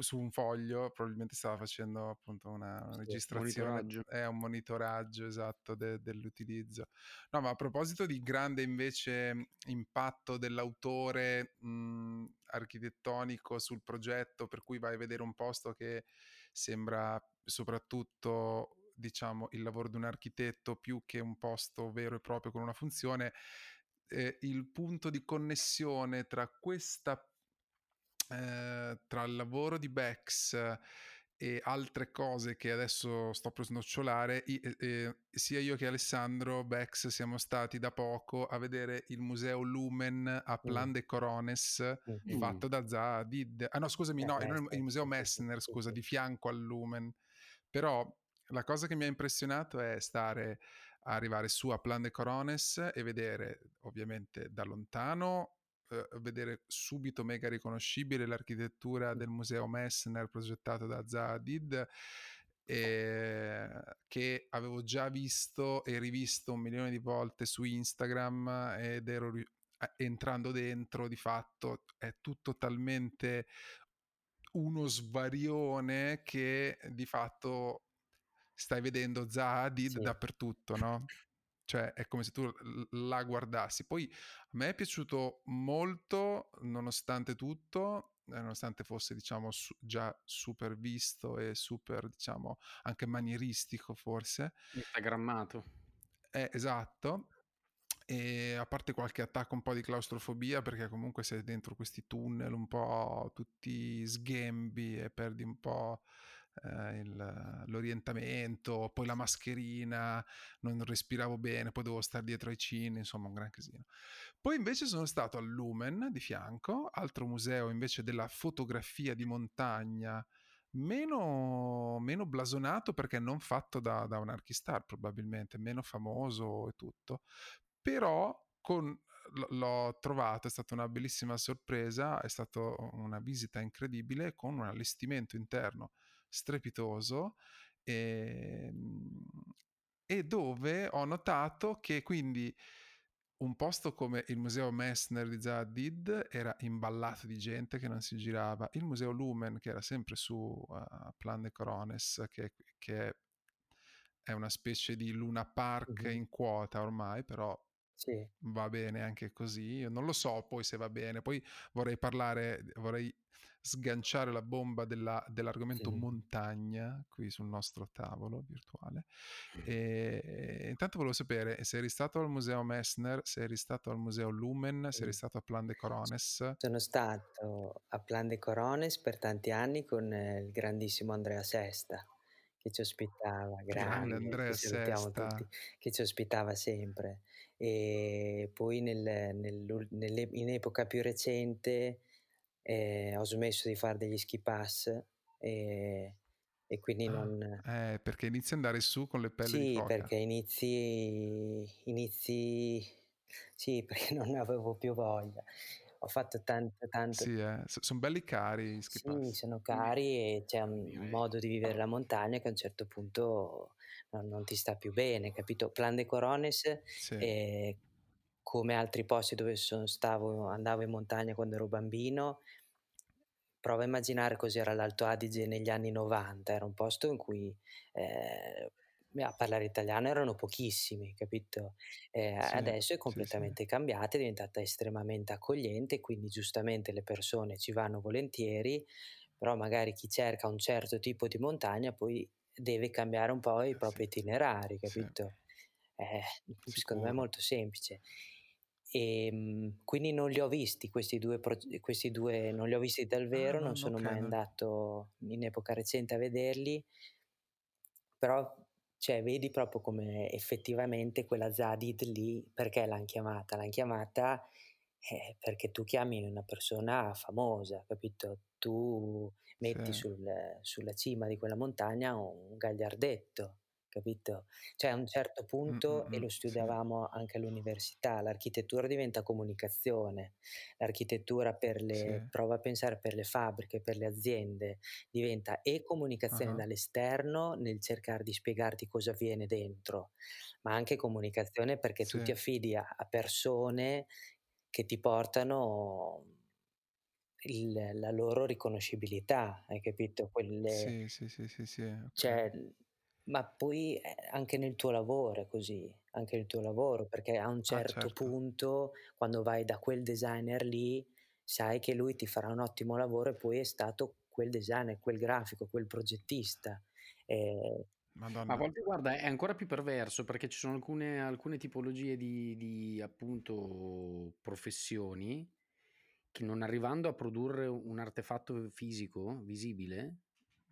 A: su un foglio, probabilmente stava facendo appunto una, una registrazione, è un monitoraggio esatto de, dell'utilizzo. No, ma a proposito di grande invece impatto dell'autore mh, architettonico sul progetto, per cui vai a vedere un posto che sembra soprattutto diciamo il lavoro di un architetto più che un posto vero e proprio con una funzione, eh, il punto di connessione tra questa eh, tra il lavoro di Bex e altre cose che adesso sto per snocciolare, eh, eh, sia io che Alessandro Bex siamo stati da poco a vedere il museo Lumen a Plan mm. de Corones mm. fatto da Zaha Hadid. Ah no, scusami, no, il, il museo Messner, scusa, di fianco al Lumen. Però la cosa che mi ha impressionato è stare arrivare su a Plan de Corones e vedere ovviamente da lontano eh, vedere subito mega riconoscibile l'architettura del museo Messner progettato da Zadid eh, che avevo già visto e rivisto un milione di volte su Instagram ed ero ri- entrando dentro di fatto è tutto talmente uno svarione che di fatto stai vedendo Zaha Hadid sì. dappertutto, no? Cioè è come se tu la guardassi. Poi a me è piaciuto molto, nonostante tutto, eh, nonostante fosse diciamo su, già super visto e super diciamo anche manieristico forse.
B: Instagrammato.
A: Eh, esatto. E a parte qualche attacco un po' di claustrofobia, perché comunque sei dentro questi tunnel un po' tutti sghembi e perdi un po' eh, il, l'orientamento, poi la mascherina, non respiravo bene, poi dovevo stare dietro ai cini, insomma un gran casino. Poi invece sono stato al Lumen di fianco, altro museo invece della fotografia di montagna, meno, meno blasonato perché non fatto da, da un archistar probabilmente, meno famoso e tutto, però con l'ho trovato, è stata una bellissima sorpresa, è stata una visita incredibile con un allestimento interno strepitoso e, ehm, e dove ho notato che quindi un posto come il museo Messner di Zadid era imballato di gente che non si girava, il museo Lumen che era sempre su uh, Plan de Corones che, che, è una specie di Luna Park uh-huh. in quota ormai, però
C: Sì.
A: Va bene anche così, io non lo so poi se va bene, poi vorrei parlare vorrei sganciare la bomba della dell'argomento
C: Mh-mh.
A: montagna qui sul nostro tavolo virtuale. Ehm, intanto volevo sapere se eri stato al museo Messner, se eri stato al museo Lumen, se eri stato a Plan de Corones.
C: Sono stato a Plan de Corones per tanti anni con il grandissimo Andrea Sesta che ci ospitava,
A: Grande
C: grande, che
A: Andrea
C: tutti,
A: Sesta.
C: che ci ospitava sempre. E poi nel nell'e in epoca più recente, ehm, ho smesso di far degli ski pass, ehm, e quindi
A: Ah,
C: non
A: eh, perché inizi ad andare su con le pelle di
C: Sì,
A: foca.
C: perché inizi inizi sì, [laughs] perché non avevo più voglia. Ho fatto tanto, tanto
A: Sì, eh, s son belli cari
C: Sì, sono cari e c'è un modo di vivere la montagna che a un certo punto non non ti sta più bene, capito? Plan de Corones,
A: Sì.
C: ehm, come altri posti dove son stavo andavo in montagna quando ero bambino prova a immaginare cos'era l'Alto Adige negli anni '90, era un posto in cui, ehm, a parlare italiano erano pochissimi, capito? Ehm,
A: Sì,
C: adesso è
A: sì, sì.
C: completamente cambiata, è diventata estremamente accogliente, quindi giustamente le persone ci vanno volentieri, però magari chi cerca un certo tipo di montagna poi deve cambiare un po' i
A: Eh
C: propri itinerari, capito? Eh, secondo me è molto semplice. Ehm, quindi non li ho visti questi 2 prog questi 2 non li ho visti dal
A: Ah,
C: vero, non
A: non
C: sono
A: okay,
C: mai andato in epoca recente a vederli però, cioè vedi proprio come effettivamente quella Zadid lì perché l'han chiamata? L'han chiamata, eh, perché tu chiami una persona famosa, capito? Tu metti
A: Sì.
C: sul sulla cima di quella montagna un gagliardetto, capito? Cioè a un certo punto, e
A: mh-mh,
C: lo
A: sì.
C: studiavamo anche all'università, l'architettura diventa comunicazione. L'architettura per le
A: Sì.
C: prova a pensare per le fabbriche, per le aziende, diventa e comunicazione
A: Ah-ah.
C: dall'esterno nel cercare di spiegarti cosa avviene dentro, ma anche comunicazione perché tu ti
A: Sì.
C: affidi a a persone che ti portano il la loro riconoscibilità, hai capito? Quelle
A: Sì, sì, sì, sì, sì, okay.
C: cioè, ma poi, ehm, anche nel tuo lavoro è così, anche nel tuo lavoro, perché a un
A: Ah,
C: certo
A: certo.
C: punto, quando vai da quel designer lì, sai che lui ti farà un ottimo lavoro e poi è stato quel designer, quel grafico, quel progettista. Ehm
B: Ma a
A: Madonna.
B: volte guarda è ancora più perverso perché ci sono alcune alcune tipologie di di appunto professioni che non arrivando a produrre un artefatto fisico, visibile,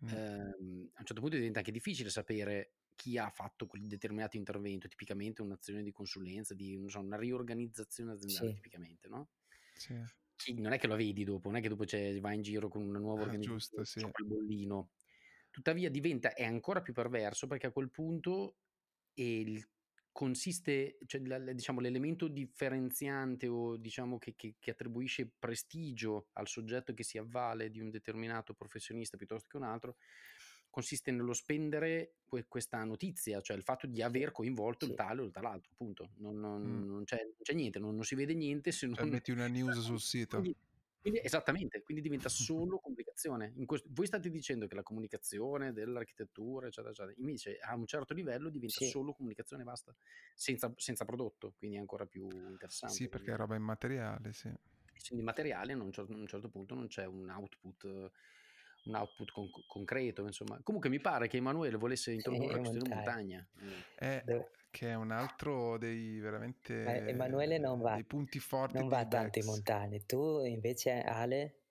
A: Mh.
B: ehm, a un certo punto diventa anche difficile sapere chi ha fatto quel determinato intervento, tipicamente un'azione di consulenza, di non so, una riorganizzazione aziendale
C: Sì.
B: tipicamente, no?
A: Sì.
B: Chi non è che lo vedi dopo, non è che dopo c'è vai in giro con una nuova
A: Ah, giusto,
B: organizzazione
A: sì.
B: sopra il bollino. Tuttavia diventa è ancora più perverso perché a quel punto, il consiste cioè la diciamo l'elemento differenziante o diciamo che che che attribuisce prestigio al soggetto che si avvale di un determinato professionista piuttosto che un altro, consiste nello spendere que questa notizia, cioè il fatto di aver coinvolto il
C: sì.
B: tale o il talaltro, punto. Non non
A: Mh.
B: non c'è non c'è niente, non si vede niente se non
A: Cioè metti una [laughs] news sul sito.
B: quindi quindi esattamente, quindi diventa [laughs] solo comunicazione. In ques voi state dicendo che la comunicazione dell'architettura, eccetera, eccetera, invece a un certo livello diventa
C: Sì.
B: solo comunicazione e basta, senza senza prodotto, quindi è ancora più
A: Sì,
B: interessante
A: perché è roba immateriale, sì.
B: Essendo immateriale a un cer a un certo punto non c'è un output un output con concreto, insomma. Comunque mi pare che Emanuele volesse introdurre la
C: Eh,
B: questione
C: montagna.
B: montagna. Mh.
A: Eh, che è un altro dei
C: Ma Emanuele non
A: veramente
C: va
A: dei punti forti
C: non
A: di
C: va tanto in montagna. Tu invece Ale?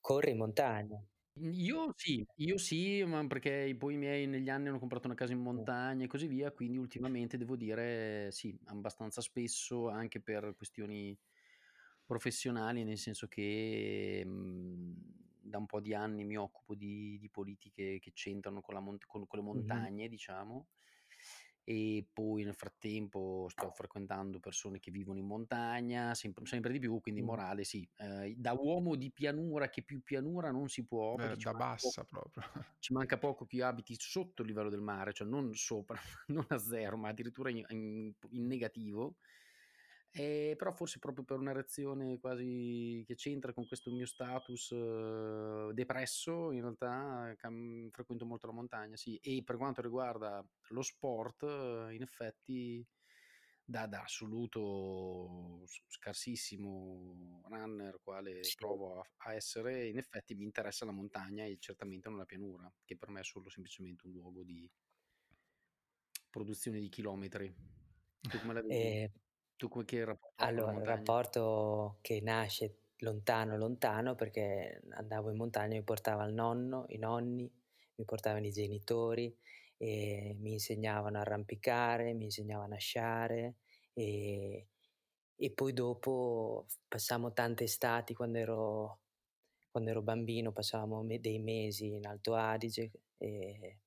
C: Corri in montagna?
B: Io sì, io sì, ma perché poi i miei negli anni hanno comprato una casa in
C: Mh.
B: montagna e così via, quindi ultimamente devo dire sì, abbastanza spesso anche per questioni professionali, nel senso che, mhmm, da un po' di anni mi occupo di di politiche che c'entrano con la mont con con le montagne, diciamo, e poi nel frattempo sto frequentando persone che vivono in montagna, sempre sempre di più, quindi morale sì, ehm, da uomo di pianura che più pianura non si può
A: Eh, da
B: manca poco
A: bassa proprio. [laughs]
B: ci manca poco che io abiti sotto il livello del mare, cioè non sopra, [laughs] non a 0, ma addirittura in in in negativo. Ehm, però forse proprio per una reazione quasi che c'entra con questo mio status depresso, in realtà cam frequento molto la montagna, sì. E per quanto riguarda lo sport, in effetti da, da assoluto scarsissimo runner quale sì. provo a, a, essere, in effetti mi interessa la montagna e certamente non la pianura, che per me è solo semplicemente un luogo di produzione di chilometri. Tu come la vedi? Tu come che rapporto
C: Allora, il rapporto che nasce lontano, lontano, perché andavo in montagna, mi portava il nonno, i nonni, mi portavano i genitori, e mi insegnavano a arrampicare, mi insegnavano a sciare e, e poi dopo passammo tante estati quando ero, quando ero bambino, passavamo me- dei mesi in Alto Adige e,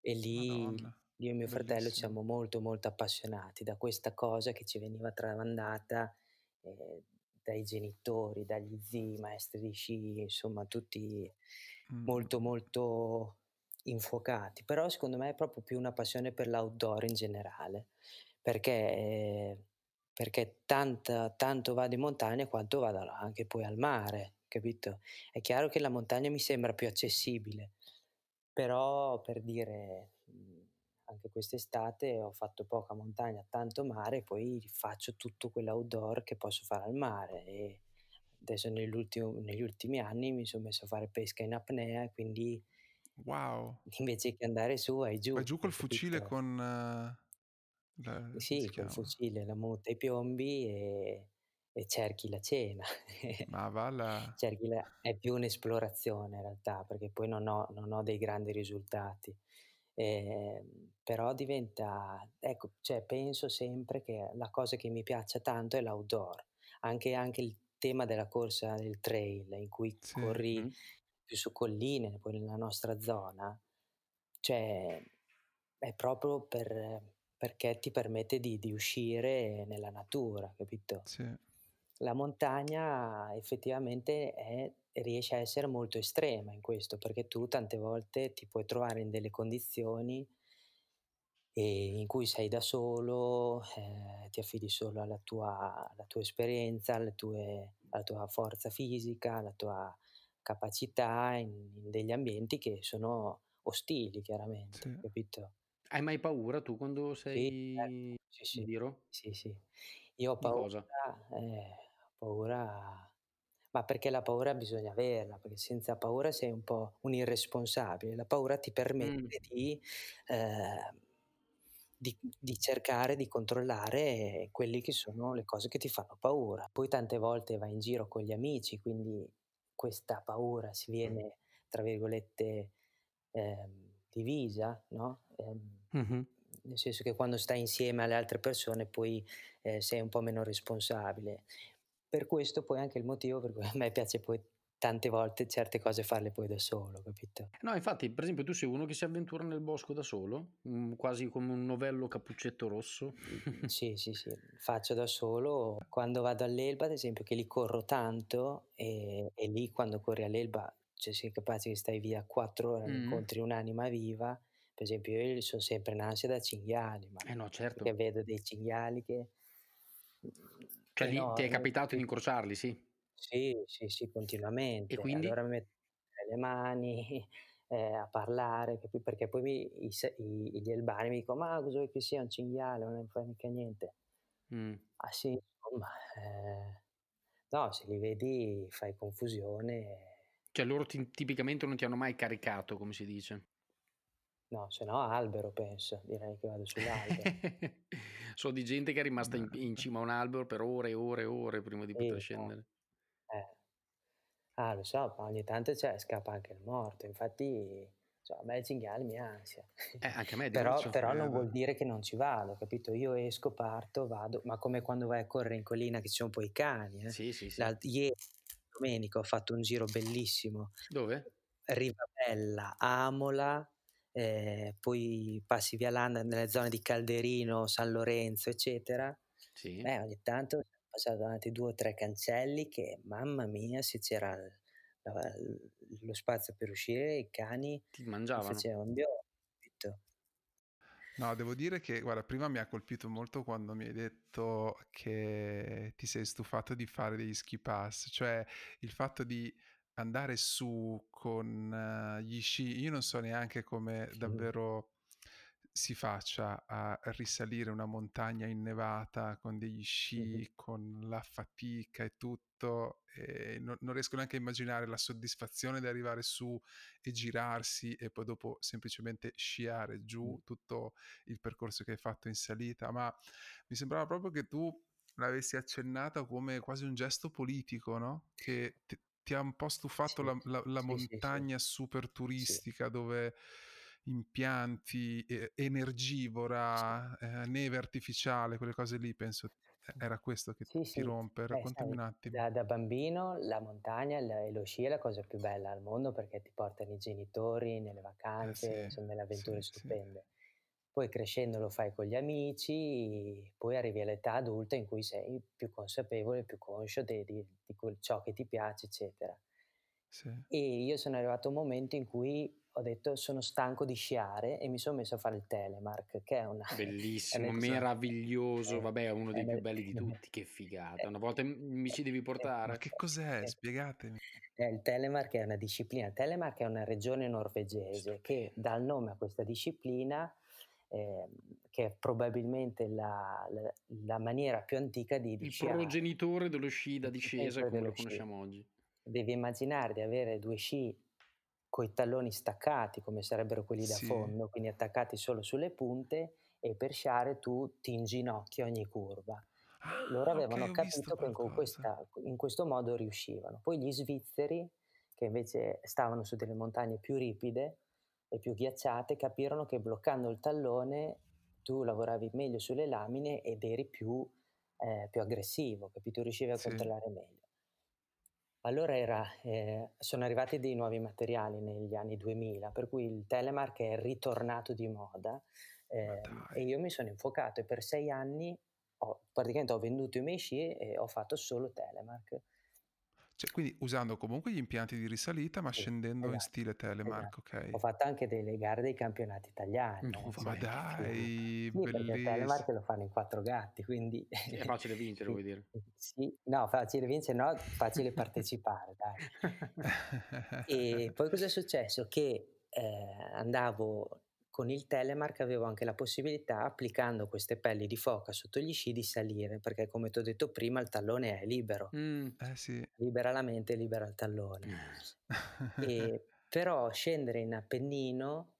C: e lì Madonna, io e mio fratello ci siamo molto molto appassionati da questa cosa che ci veniva tramandata eh, dai genitori, dagli zii, maestri di sci, insomma tutti mm. molto molto infuocati, però secondo me è proprio più una passione per l'outdoor in generale, perché, perché tanta, tanto vado in montagna quanto vado anche poi al mare, capito? È chiaro che la montagna mi sembra più accessibile, però per dire, anche quest'estate ho fatto poca montagna, tanto mare, poi faccio tutto quell'outdoor che posso fare al mare e adesso negli ultimi anni mi sono messo a fare pesca in apnea quindi
A: Wow.
C: Invece che andare su, vai giù.
A: Vai giù col fucile con... Uh,
C: la, sì, col fucile, la muta i piombi e, e cerchi la cena.
A: Ma va la... [laughs]
C: cerchi la, è più un'esplorazione in realtà, perché poi non ho, non ho dei grandi risultati. Eh, però diventa, ecco, cioè penso sempre che la cosa che mi piace tanto è l'outdoor, anche, anche il tema della corsa del trail in cui sì. corri più su colline, poi nella nostra zona, cioè è proprio per, perché ti permette di, di, uscire nella natura, capito?
A: Sì.
C: La montagna effettivamente è, riesce a essere molto estrema in questo, perché tu tante volte ti puoi trovare in delle condizioni in cui sei da solo, eh, ti affidi solo alla tua, alla tua esperienza, alle tue, alla tua forza fisica, alla tua capacità in, in degli ambienti che sono ostili, chiaramente, sì. capito?
B: Hai mai paura tu quando sei
C: certo. sì, sì,
B: in giro?
C: Sì, sì. Io ho paura, eh, ho paura, ma perché la paura bisogna averla, perché senza paura sei un po' un irresponsabile. La paura ti permette mm. di, eh, di, di, cercare di controllare quelle che sono le cose che ti fanno paura. Poi tante volte vai in giro con gli amici, quindi questa paura si viene, tra virgolette, eh, divisa, no? Eh, mm-hmm. Nel senso che quando stai insieme alle altre persone poi eh, sei un po' meno responsabile. Per questo poi anche il motivo per cui a me piace poi tante volte certe cose farle poi da solo, capito?
B: No, infatti, per esempio, tu sei uno che si avventura nel bosco da solo, mm, quasi come un novello cappuccetto rosso.
C: sì, [laughs] sì, sì, faccio da solo. Quando vado all'Elba, ad esempio, che lì corro tanto e, e lì quando corri all'Elba, cioè sei capace che stai via quattro ore, mm. incontri un'anima viva. Per esempio, io sono sempre in ansia da cinghiali, ma
B: eh no, certo.
C: perché vedo dei cinghiali che...
B: Cioè, lì no, ti è capitato di incrociarli, sì?
C: Sì, sì, sì, continuamente.
B: E quindi?
C: Allora metto le mani [laughs] eh, a parlare, perché poi mi, i, i, gli albani mi dicono ma cosa vuoi che sia un cinghiale, non fai mica niente. Mm. Ah sì, insomma, eh, no, se li vedi fai confusione.
B: Cioè loro ti, tipicamente non ti hanno mai caricato, come si dice?
C: No, se no albero penso, direi che vado sull'albero. [laughs]
B: so di gente che è rimasta in, in, cima a un albero per ore e ore e ore prima di poter scendere.
C: Eh. Ah, lo so, ma ogni tanto cioè, scappa anche il morto. Infatti, cioè, a me il cinghiale mi ansia.
B: Eh, anche a me [laughs]
C: però, però non vuol dire che non ci vado, capito? Io esco, parto, vado, ma come quando vai a correre in collina che ci sono poi i cani. Eh?
B: Sì, sì, sì.
C: ieri, domenica, ho fatto un giro bellissimo.
B: Dove?
C: Rivabella, Amola, eh, poi passi via Landa nelle zone di Calderino, San Lorenzo, eccetera.
B: Sì.
C: Eh, ogni tanto passato davanti due o tre cancelli che, mamma mia, se c'era la, lo spazio per uscire, i cani
B: ti mangiavano.
C: Facevano Dio,
A: No, devo dire che, guarda, prima mi ha colpito molto quando mi hai detto che ti sei stufato di fare degli ski pass, cioè il fatto di andare su con uh, gli sci, io non so neanche come davvero si faccia a risalire una montagna innevata con degli sci, mm-hmm. con la fatica e tutto, e non, non, riesco neanche a immaginare la soddisfazione di arrivare su e girarsi e poi dopo semplicemente sciare giù mm. tutto il percorso che hai fatto in salita, ma mi sembrava proprio che tu l'avessi accennata come quasi un gesto politico, no? Che ti, ti ha un po' stufato sì, la, la, la sì, montagna sì, super turistica dove impianti, eh, energivora, eh, neve artificiale, quelle cose lì, penso era questo che ti sì. rompe. Raccontami un attimo.
C: Da, da, bambino la montagna e lo sci è la cosa più bella al mondo perché ti portano i genitori nelle vacanze, eh sono delle avventure stupende. Poi crescendo lo fai con gli amici, poi arrivi all'età adulta in cui sei più consapevole, più conscio di, di, di ciò che ti piace, eccetera. E io sono arrivato a un momento in cui ho detto sono stanco di sciare e mi sono messo a fare il telemark che è una
B: bellissimo, è meraviglioso, eh, vabbè è uno dei più belli di tutti, che figata, una volta mi ci devi portare.
A: Ma che cos'è? Spiegatemi.
C: il telemark è una disciplina, il telemark è una regione norvegese che dà il nome a questa disciplina eh, che è probabilmente la, la, la, maniera più antica di, di
B: Il sciare. progenitore dello sci da discesa come lo conosciamo sci. oggi.
C: Devi immaginare di avere due sci con i talloni staccati, come sarebbero quelli da sì. fondo, quindi attaccati solo sulle punte, e per sciare tu ti inginocchi ogni curva. Ah, Loro avevano okay, capito che con questa, in questo modo riuscivano. Poi gli svizzeri, che invece stavano su delle montagne più ripide e più ghiacciate, capirono che bloccando il tallone tu lavoravi meglio sulle lamine ed eri più, eh, più aggressivo, capito? Riuscivi a sì. controllare meglio. Allora era, eh, sono arrivati dei nuovi materiali negli anni 2000, per cui il telemark è ritornato di moda eh, e io mi sono infocato e per sei anni ho, praticamente ho venduto i miei sci e ho fatto solo telemark.
A: Cioè, quindi usando comunque gli impianti di risalita, ma sì, scendendo esatto, in stile telemark, esatto. ok?
C: Ho fatto anche delle gare dei campionati italiani.
A: No, ma [laughs] dai,
C: sì, perché telemark lo fanno in quattro gatti, quindi...
B: È facile vincere, [laughs] vuoi dire?
C: Sì, no, facile vincere no, facile partecipare, dai. [laughs] E poi cosa è successo? Che eh, andavo con il telemark avevo anche la possibilità, applicando queste pelli di foca sotto gli sci, di salire, perché come ti ho detto prima il tallone è libero.
A: Mm, eh sì.
C: Libera la mente, libera il tallone. e, [laughs] però scendere in Appennino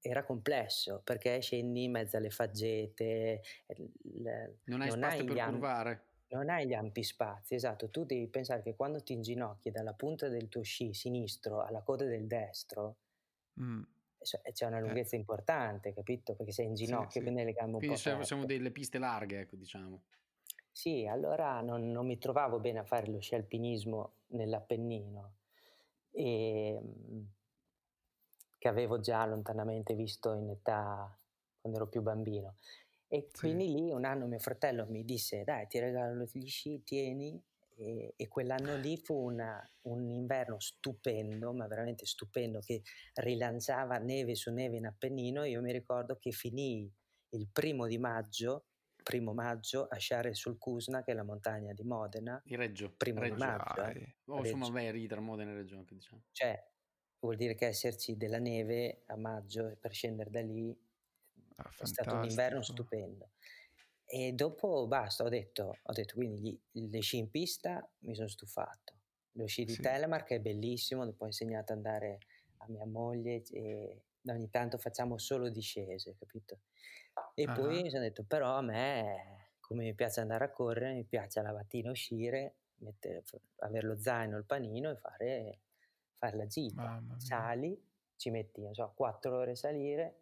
C: era complesso, perché scendi in mezzo alle faggete.
B: Le, non hai non spazio hai per curvare.
C: Non hai gli ampi spazi, esatto. Tu devi pensare che quando ti inginocchi dalla punta del tuo sci sinistro alla coda del destro, mm c'è una eh. lunghezza eh. importante, capito? Perché sei in ginocchio, sì, sì. quindi le gambe un quindi po'
B: Quindi siamo delle piste larghe, ecco, diciamo.
C: Sì, allora non, non, mi trovavo bene a fare lo sci alpinismo nell'Appennino, e, ehm, che avevo già lontanamente visto in età quando ero più bambino. E quindi sì. lì un anno mio fratello mi disse, dai, ti regalo gli sci, tieni, e, e quell'anno lì fu una, un inverno stupendo, ma veramente stupendo, che rilanciava neve su neve in Appennino. Io mi ricordo che finì il primo di maggio, primo maggio a sciare sul Cusna, che è la montagna di Modena.
B: Di Reggio.
C: Primo
B: Reggio.
C: di maggio. Eh.
B: Oh, insomma, vai a ridere Modena e Reggio anche, diciamo.
C: Cioè, vuol dire che esserci della neve a maggio per scendere da lì ah, è stato un inverno stupendo. E dopo basta, ho detto, ho detto quindi gli, le sci in pista mi sono stufato. Lo sci di sì. Telemark è bellissimo, dopo ho insegnato ad andare a mia moglie e ogni tanto facciamo solo discese, capito? E uh-huh. poi mi sono detto, però a me, come mi piace andare a correre, mi piace la mattina uscire, mettere, avere lo zaino, il panino e fare, fare la gita. Sali, ci metti, non so, quattro ore a salire,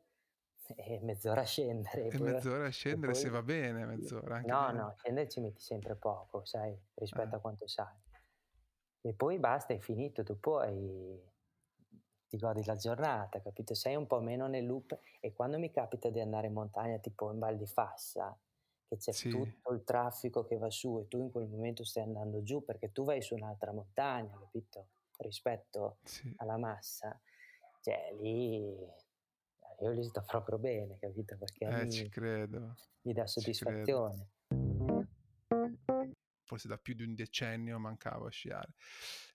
C: [laughs] e mezz'ora a scendere.
A: E poi, mezz'ora a scendere poi, se va bene, mezz'ora.
C: no, bene. no, scendere ci metti sempre poco, sai, rispetto eh. a quanto sai. E poi basta, è finito, tu poi ti godi la giornata, capito? Sei un po' meno nel loop e quando mi capita di andare in montagna, tipo in Val di Fassa, che c'è sì. tutto il traffico che va su e tu in quel momento stai andando giù perché tu vai su un'altra montagna, capito? Rispetto sì. alla massa, cioè lì io lì sto proprio bene, capito? Perché
A: eh, mi, ci credo.
C: mi dà soddisfazione.
A: Forse da più di un decennio mancavo a sciare.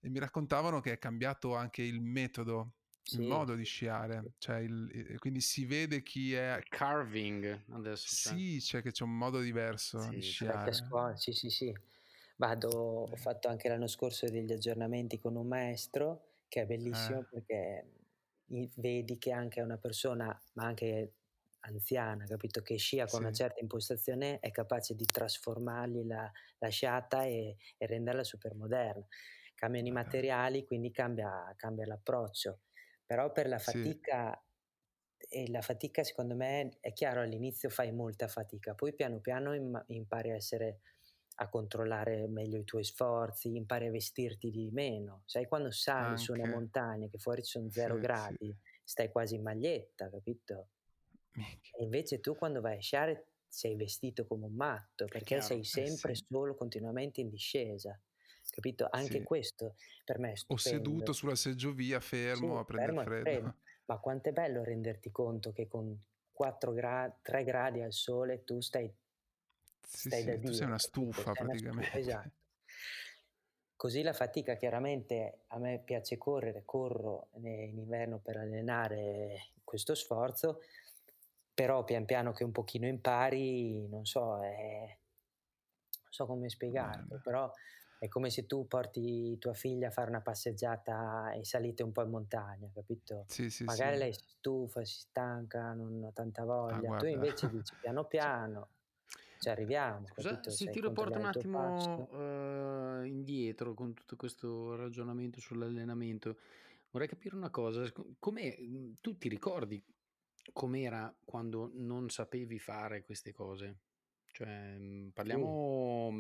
A: E mi raccontavano che è cambiato anche il metodo sì. il modo di sciare, cioè il, quindi si vede chi è...
B: Carving adesso.
A: Sì, c'è che c'è un modo diverso sì, di sciare.
C: Scuola, sì, sì, sì. Vado, ho fatto anche l'anno scorso degli aggiornamenti con un maestro che è bellissimo eh. perché vedi che anche una persona, ma anche anziana, capito? Che scia con sì. una certa impostazione è capace di trasformargli la, la sciata e, e, renderla super moderna. Cambiano i materiali, quindi cambia, cambia l'approccio. Però per la fatica, sì. e la fatica secondo me è chiaro all'inizio fai molta fatica, poi piano piano impari a essere a controllare meglio i tuoi sforzi, impari a vestirti di meno. Sai quando sali Anche. su una montagna che fuori ci sono zero sì, gradi, sì. stai quasi in maglietta, capito? E invece tu quando vai a sciare sei vestito come un matto perché sei eh, sempre eh sì. solo continuamente in discesa. Capito? Anche questo per me è stupendo.
A: O seduto sulla seggiovia fermo a prendere freddo. freddo.
C: Ma quanto è bello renderti conto che con 4 gradi, 3 gradi al sole tu stai,
A: sì, stai sì, da Dio. Sei una stufa sei [laughs] praticamente. Una stufa, esatto.
C: Così la fatica, chiaramente a me piace correre, corro in inverno per allenare questo sforzo, però pian piano che un pochino impari, non so, è... non so come spiegarlo, però è come se tu porti tua figlia a fare una passeggiata e salite un po' in montagna, capito?
A: Sì, sì,
C: Magari
A: sì.
C: lei si stufa, si stanca, non ha tanta ah, voglia, ah, tu invece dici piano [laughs] piano. Ci arriviamo.
B: Scusa, capito? se Sei ti riporto un attimo uh, indietro con tutto questo ragionamento sull'allenamento, vorrei capire una cosa. Come tu ti ricordi com'era quando non sapevi fare queste cose? Cioè, mhmm, parliamo.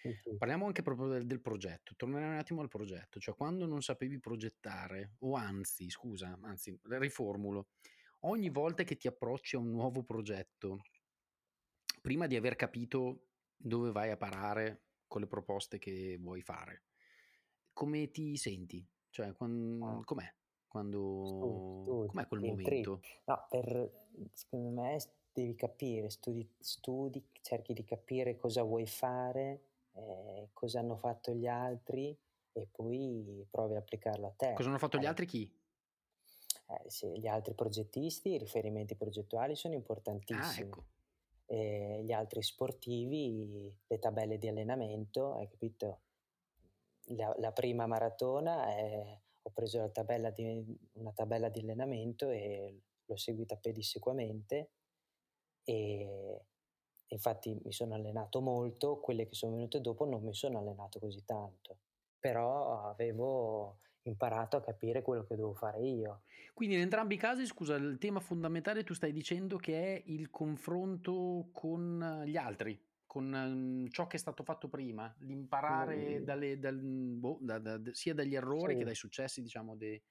B: Sì, parliamo anche proprio del, del, progetto. Tornerei un attimo al progetto. Cioè, quando non sapevi progettare, o anzi, scusa, anzi, riformulo, ogni volta che ti approcci a un nuovo progetto, prima di aver capito dove vai a parare con le proposte che vuoi fare, come ti senti? Cioè, quando, oh. com'è? Quando... Studi, com'è quel momento?
C: No, per, secondo me devi capire, studi, studi, cerchi di capire cosa vuoi fare, eh, cosa hanno fatto gli altri e poi provi a applicarlo a te.
B: Cosa hanno fatto gli altri chi?
C: Eh, sì, gli altri progettisti, i riferimenti progettuali sono importantissimi. Ah, ecco. Eh, gli altri sportivi, le tabelle di allenamento, hai capito? La, la prima maratona è ho preso tabella di, una tabella di allenamento e l'ho seguita pedissequamente e infatti mi sono allenato molto, quelle che sono venute dopo non mi sono allenato così tanto, però avevo imparato a capire quello che devo fare io.
B: Quindi in entrambi i casi, scusa, il tema fondamentale tu stai dicendo che è il confronto con gli altri, con mhmm, ciò che è stato fatto prima, l'imparare mm. dalle, dal, boh, da, da, sia dagli errori sì. che dai successi, diciamo. De...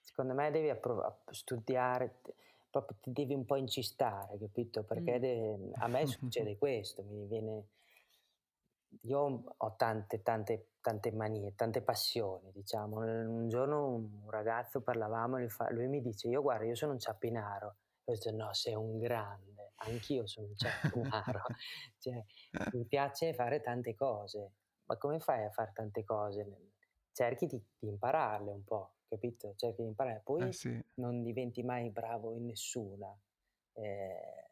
C: Secondo me devi approv- studiare, proprio ti devi un po' incistare, capito? Perché mm. de- a me [laughs] succede questo, mi viene... Io ho tante, tante, tante manie, tante passioni, diciamo. Un giorno un ragazzo parlavamo e lui mi dice, io guarda, io sono un ciappinaro. E ho detto, no, sei un grande anch'io sono un ciappinaro, [laughs] [laughs] cioè, mi piace fare tante cose, ma come fai a fare tante cose? Cerchi di, di impararle un po', capito? Cerchi di imparare, poi
A: eh sì.
C: non diventi mai bravo in nessuna. Eh,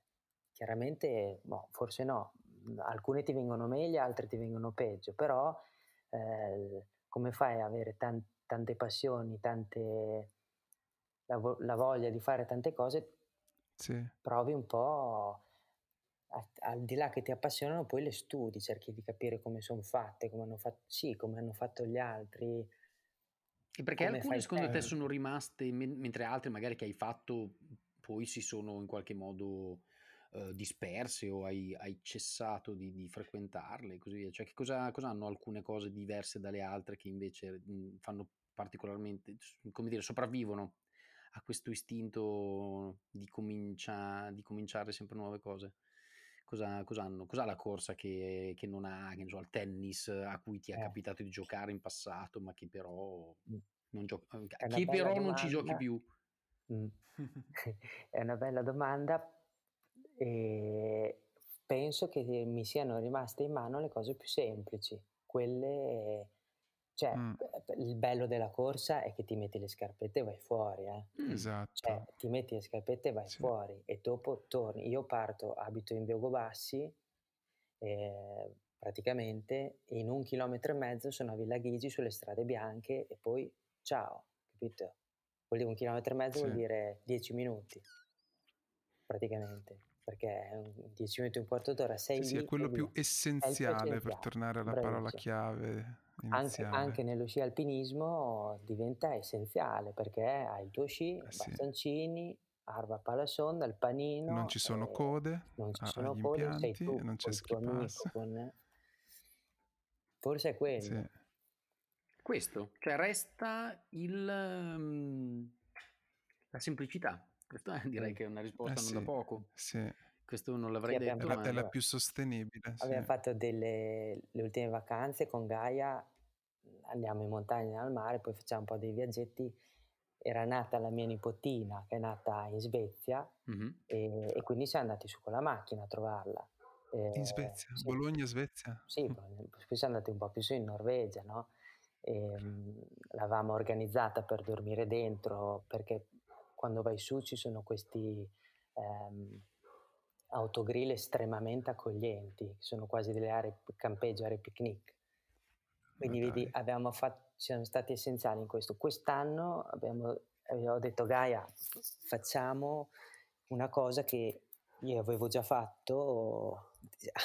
C: chiaramente, boh, forse no, alcune ti vengono meglio, altre ti vengono peggio, però eh, come fai ad avere tan- tante passioni, tante, la, vo- la, voglia di fare tante cose,
A: sì.
C: provi un po', a, al di là che ti appassionano, poi le studi, cerchi di capire come sono fatte, come hanno fatto, sì, come hanno fatto gli altri.
B: E perché alcune secondo te sono rimaste, mentre altre magari che hai fatto poi si sono in qualche modo uh, disperse o hai, hai cessato di, di, frequentarle e così via? Cioè che cosa, cosa, hanno alcune cose diverse dalle altre che invece mh, fanno particolarmente, come dire, sopravvivono ha questo istinto di, comincia, di cominciare sempre nuove cose. Cosa, cosa hanno? Cos'ha la corsa che, che non ha, che so, il tennis a cui ti è eh. capitato di giocare in passato, ma che però non, gioca, che però non ci giochi più?
C: Mm. [laughs] è una bella domanda e penso che mi siano rimaste in mano le cose più semplici, quelle cioè, mm. il bello della corsa è che ti metti le scarpette e vai fuori, eh.
A: Mm. Esatto.
C: Cioè, ti metti le scarpette e vai sì. fuori e dopo torni. Io parto, abito in Biogobassi, eh, praticamente in un chilometro e mezzo sono a Villa Ghigi sulle strade bianche e poi ciao, capito? Vuol dire un chilometro e mezzo sì. vuol dire dieci minuti, praticamente perché 10 minuti, un quarto d'ora, sei sì,
A: lì. Sì, è quello più essenziale per tornare alla Bravissimo. parola chiave.
C: Anche, anche, nello sci alpinismo diventa essenziale perché hai il tuo sci, eh, bastoncini, arba palasonda, il panino.
A: Non ci sono code,
C: non ci sono code, impianti, sei tu, non c'è skipass. Con... Forse è [laughs] quello. Sì.
B: Questo, cioè resta il, um, la semplicità questa [laughs] direi che è una risposta eh non
A: sì,
B: da poco.
A: Sì.
B: Questo non l'avrei sì, detto.
A: È la, è la, più sostenibile.
C: Abbiamo fatto delle le ultime vacanze con Gaia, andiamo in montagna al mare, poi facciamo un po' dei viaggetti. Era nata la mia nipotina che è nata in Svezia mm-hmm. e, e, quindi siamo andati su con la macchina a trovarla.
A: Eh, in Svezia? Sì. Bologna, Svezia?
C: Sì, [laughs] poi siamo andati un po' più su in Norvegia, no? E, l'avevamo organizzata per dormire dentro perché quando vai su ci sono questi ehm, autogrill estremamente accoglienti, sono quasi delle aree campeggio, aree picnic. Quindi vedi, abbiamo fatto, siamo stati essenziali in questo. Quest'anno abbiamo, abbiamo detto Gaia, facciamo una cosa che io avevo già fatto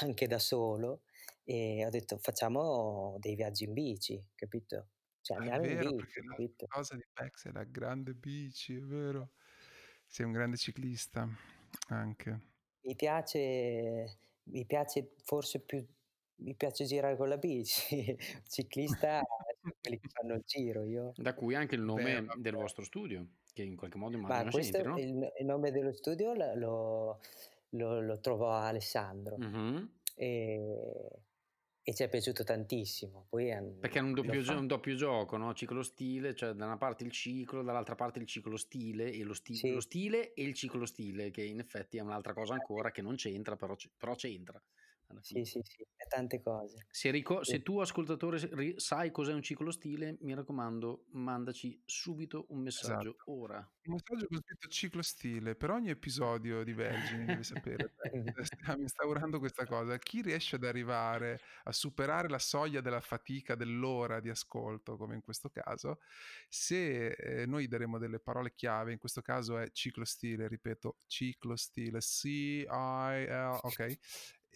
C: anche da solo e ho detto facciamo dei viaggi in bici, capito?
A: Cioè, Ah, è vero, perché la capito? cosa di Bex è la grande bici, è vero. Sei un grande ciclista anche.
C: Mi piace, mi piace forse più, mi piace girare con la bici. [laughs] Ciclista quelli che fanno il giro, io. [laughs]
B: Da cui anche il nome Beh, del vostro studio, che in qualche modo
C: Ma
B: immagino
C: questo,
B: c'entri, no?
C: il, il nome dello studio lo, lo, lo trovo a Alessandro.
B: Mhm.
C: E e ci è piaciuto tantissimo. Poi
B: Perché è un doppio, gio- un doppio gioco, no? Ciclo stile, cioè da una parte il ciclo, dall'altra parte il ciclo stile e lo, sti- sì. lo stile e il ciclo stile, che in effetti è un'altra cosa ancora che non c'entra, però, c- però c'entra.
C: Sì, sì, sì, è tante cose.
B: Se, ric- se, tu, ascoltatore, sai cos'è un ciclo stile, mi raccomando, mandaci subito un messaggio esatto. ora.
A: Un messaggio con scritto ciclo stile per ogni episodio di Vergine, devi sapere. [laughs] Stiamo instaurando questa cosa. Chi riesce ad arrivare a superare la soglia della fatica dell'ora di ascolto, come in questo caso, se eh, noi daremo delle parole chiave, in questo caso è ciclo stile, ripeto, ciclo stile, C-I-L, ok?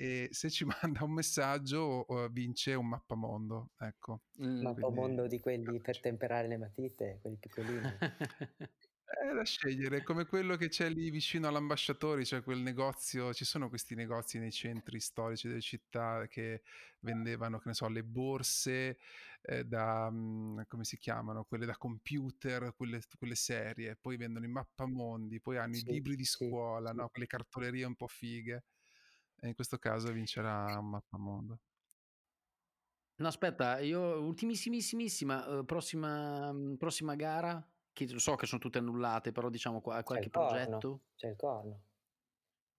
A: E se ci [laughs] manda un messaggio vince un mappamondo. Ecco.
C: Un mappamondo di quelli per temperare le matite, quelli piccolini.
A: È da scegliere, come quello che c'è lì vicino all'ambasciatore, cioè quel negozio, ci sono questi negozi nei centri storici delle città che vendevano, che ne so, le borse eh, da, mh, come si chiamano, quelle da computer, quelle, quelle, serie, poi vendono i mappamondi, poi hanno sì, i libri di scuola, sì, no? quelle cartolerie un po' fighe e in questo caso vincerà mappamondo.
B: No, aspetta, io ultimissimissima, uh, prossima, prossima gara, che so che sono tutte annullate, però diciamo qua, qualche c'è progetto.
C: C'è il corno.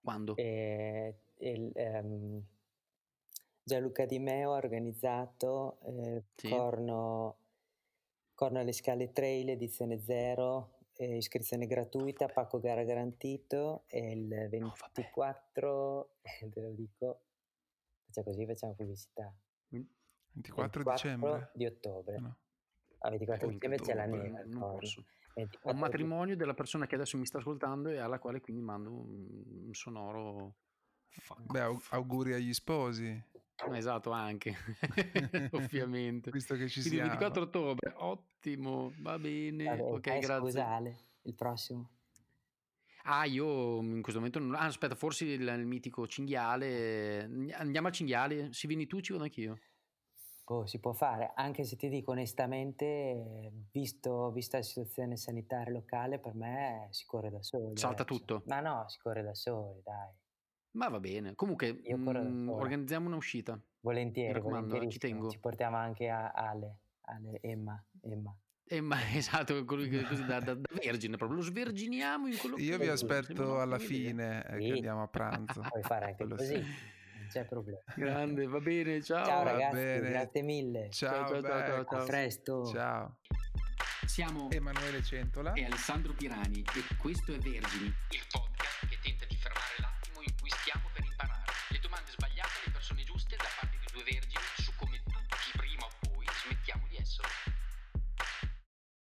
B: Quando?
C: E, il, um, Gianluca Di Meo ha organizzato eh, sì. corno, corno alle scale trail edizione 0 eh, iscrizione gratuita, pacco gara garantito e il 24, oh, [laughs] te lo dico, facciamo così, facciamo pubblicità.
A: 24, 24 dicembre?
C: di ottobre. No. A 24 di dicembre c'è la neve.
B: Ho un matrimonio della persona che adesso mi sta ascoltando e alla quale quindi mando un, sonoro...
A: Beh, auguri agli sposi.
B: Esatto, anche, [laughs] ovviamente.
A: Visto che ci
B: Quindi
A: siamo.
B: 24 ottobre, ottimo, va bene. Vabbè, ok, grazie.
C: Scusale, il prossimo.
B: Ah, io in questo momento non... Ah, aspetta, forse il, il, mitico cinghiale. Andiamo al cinghiale, se vieni tu ci vado anch'io.
C: Oh, si può fare, anche se ti dico onestamente, visto, vista la situazione sanitaria locale, per me si corre da soli.
B: Salta adesso. tutto?
C: Ma no, si corre da soli, dai.
B: Ma va bene. Comunque, Io mh, organizziamo un'uscita.
C: Volentieri, volentieri. Ci tengo. Ci portiamo anche a Ale, Ale Emma, Emma.
B: Emma, [laughs] esatto, così da, da, da, vergine, proprio lo sverginiamo in quello
A: Io vi aspetto alla fine, eh, sì. che andiamo a pranzo. [laughs]
C: Puoi fare anche così. c'è problema.
D: Grande, va bene, ciao.
C: Ciao ragazzi,
A: bene.
C: grazie mille.
A: Ciao,
D: ciao, ciao, ciao,
C: A
D: ciao.
C: presto.
A: Ciao.
B: Siamo
A: Emanuele Centola.
B: e Alessandro Pirani e questo è Vergini, il podcast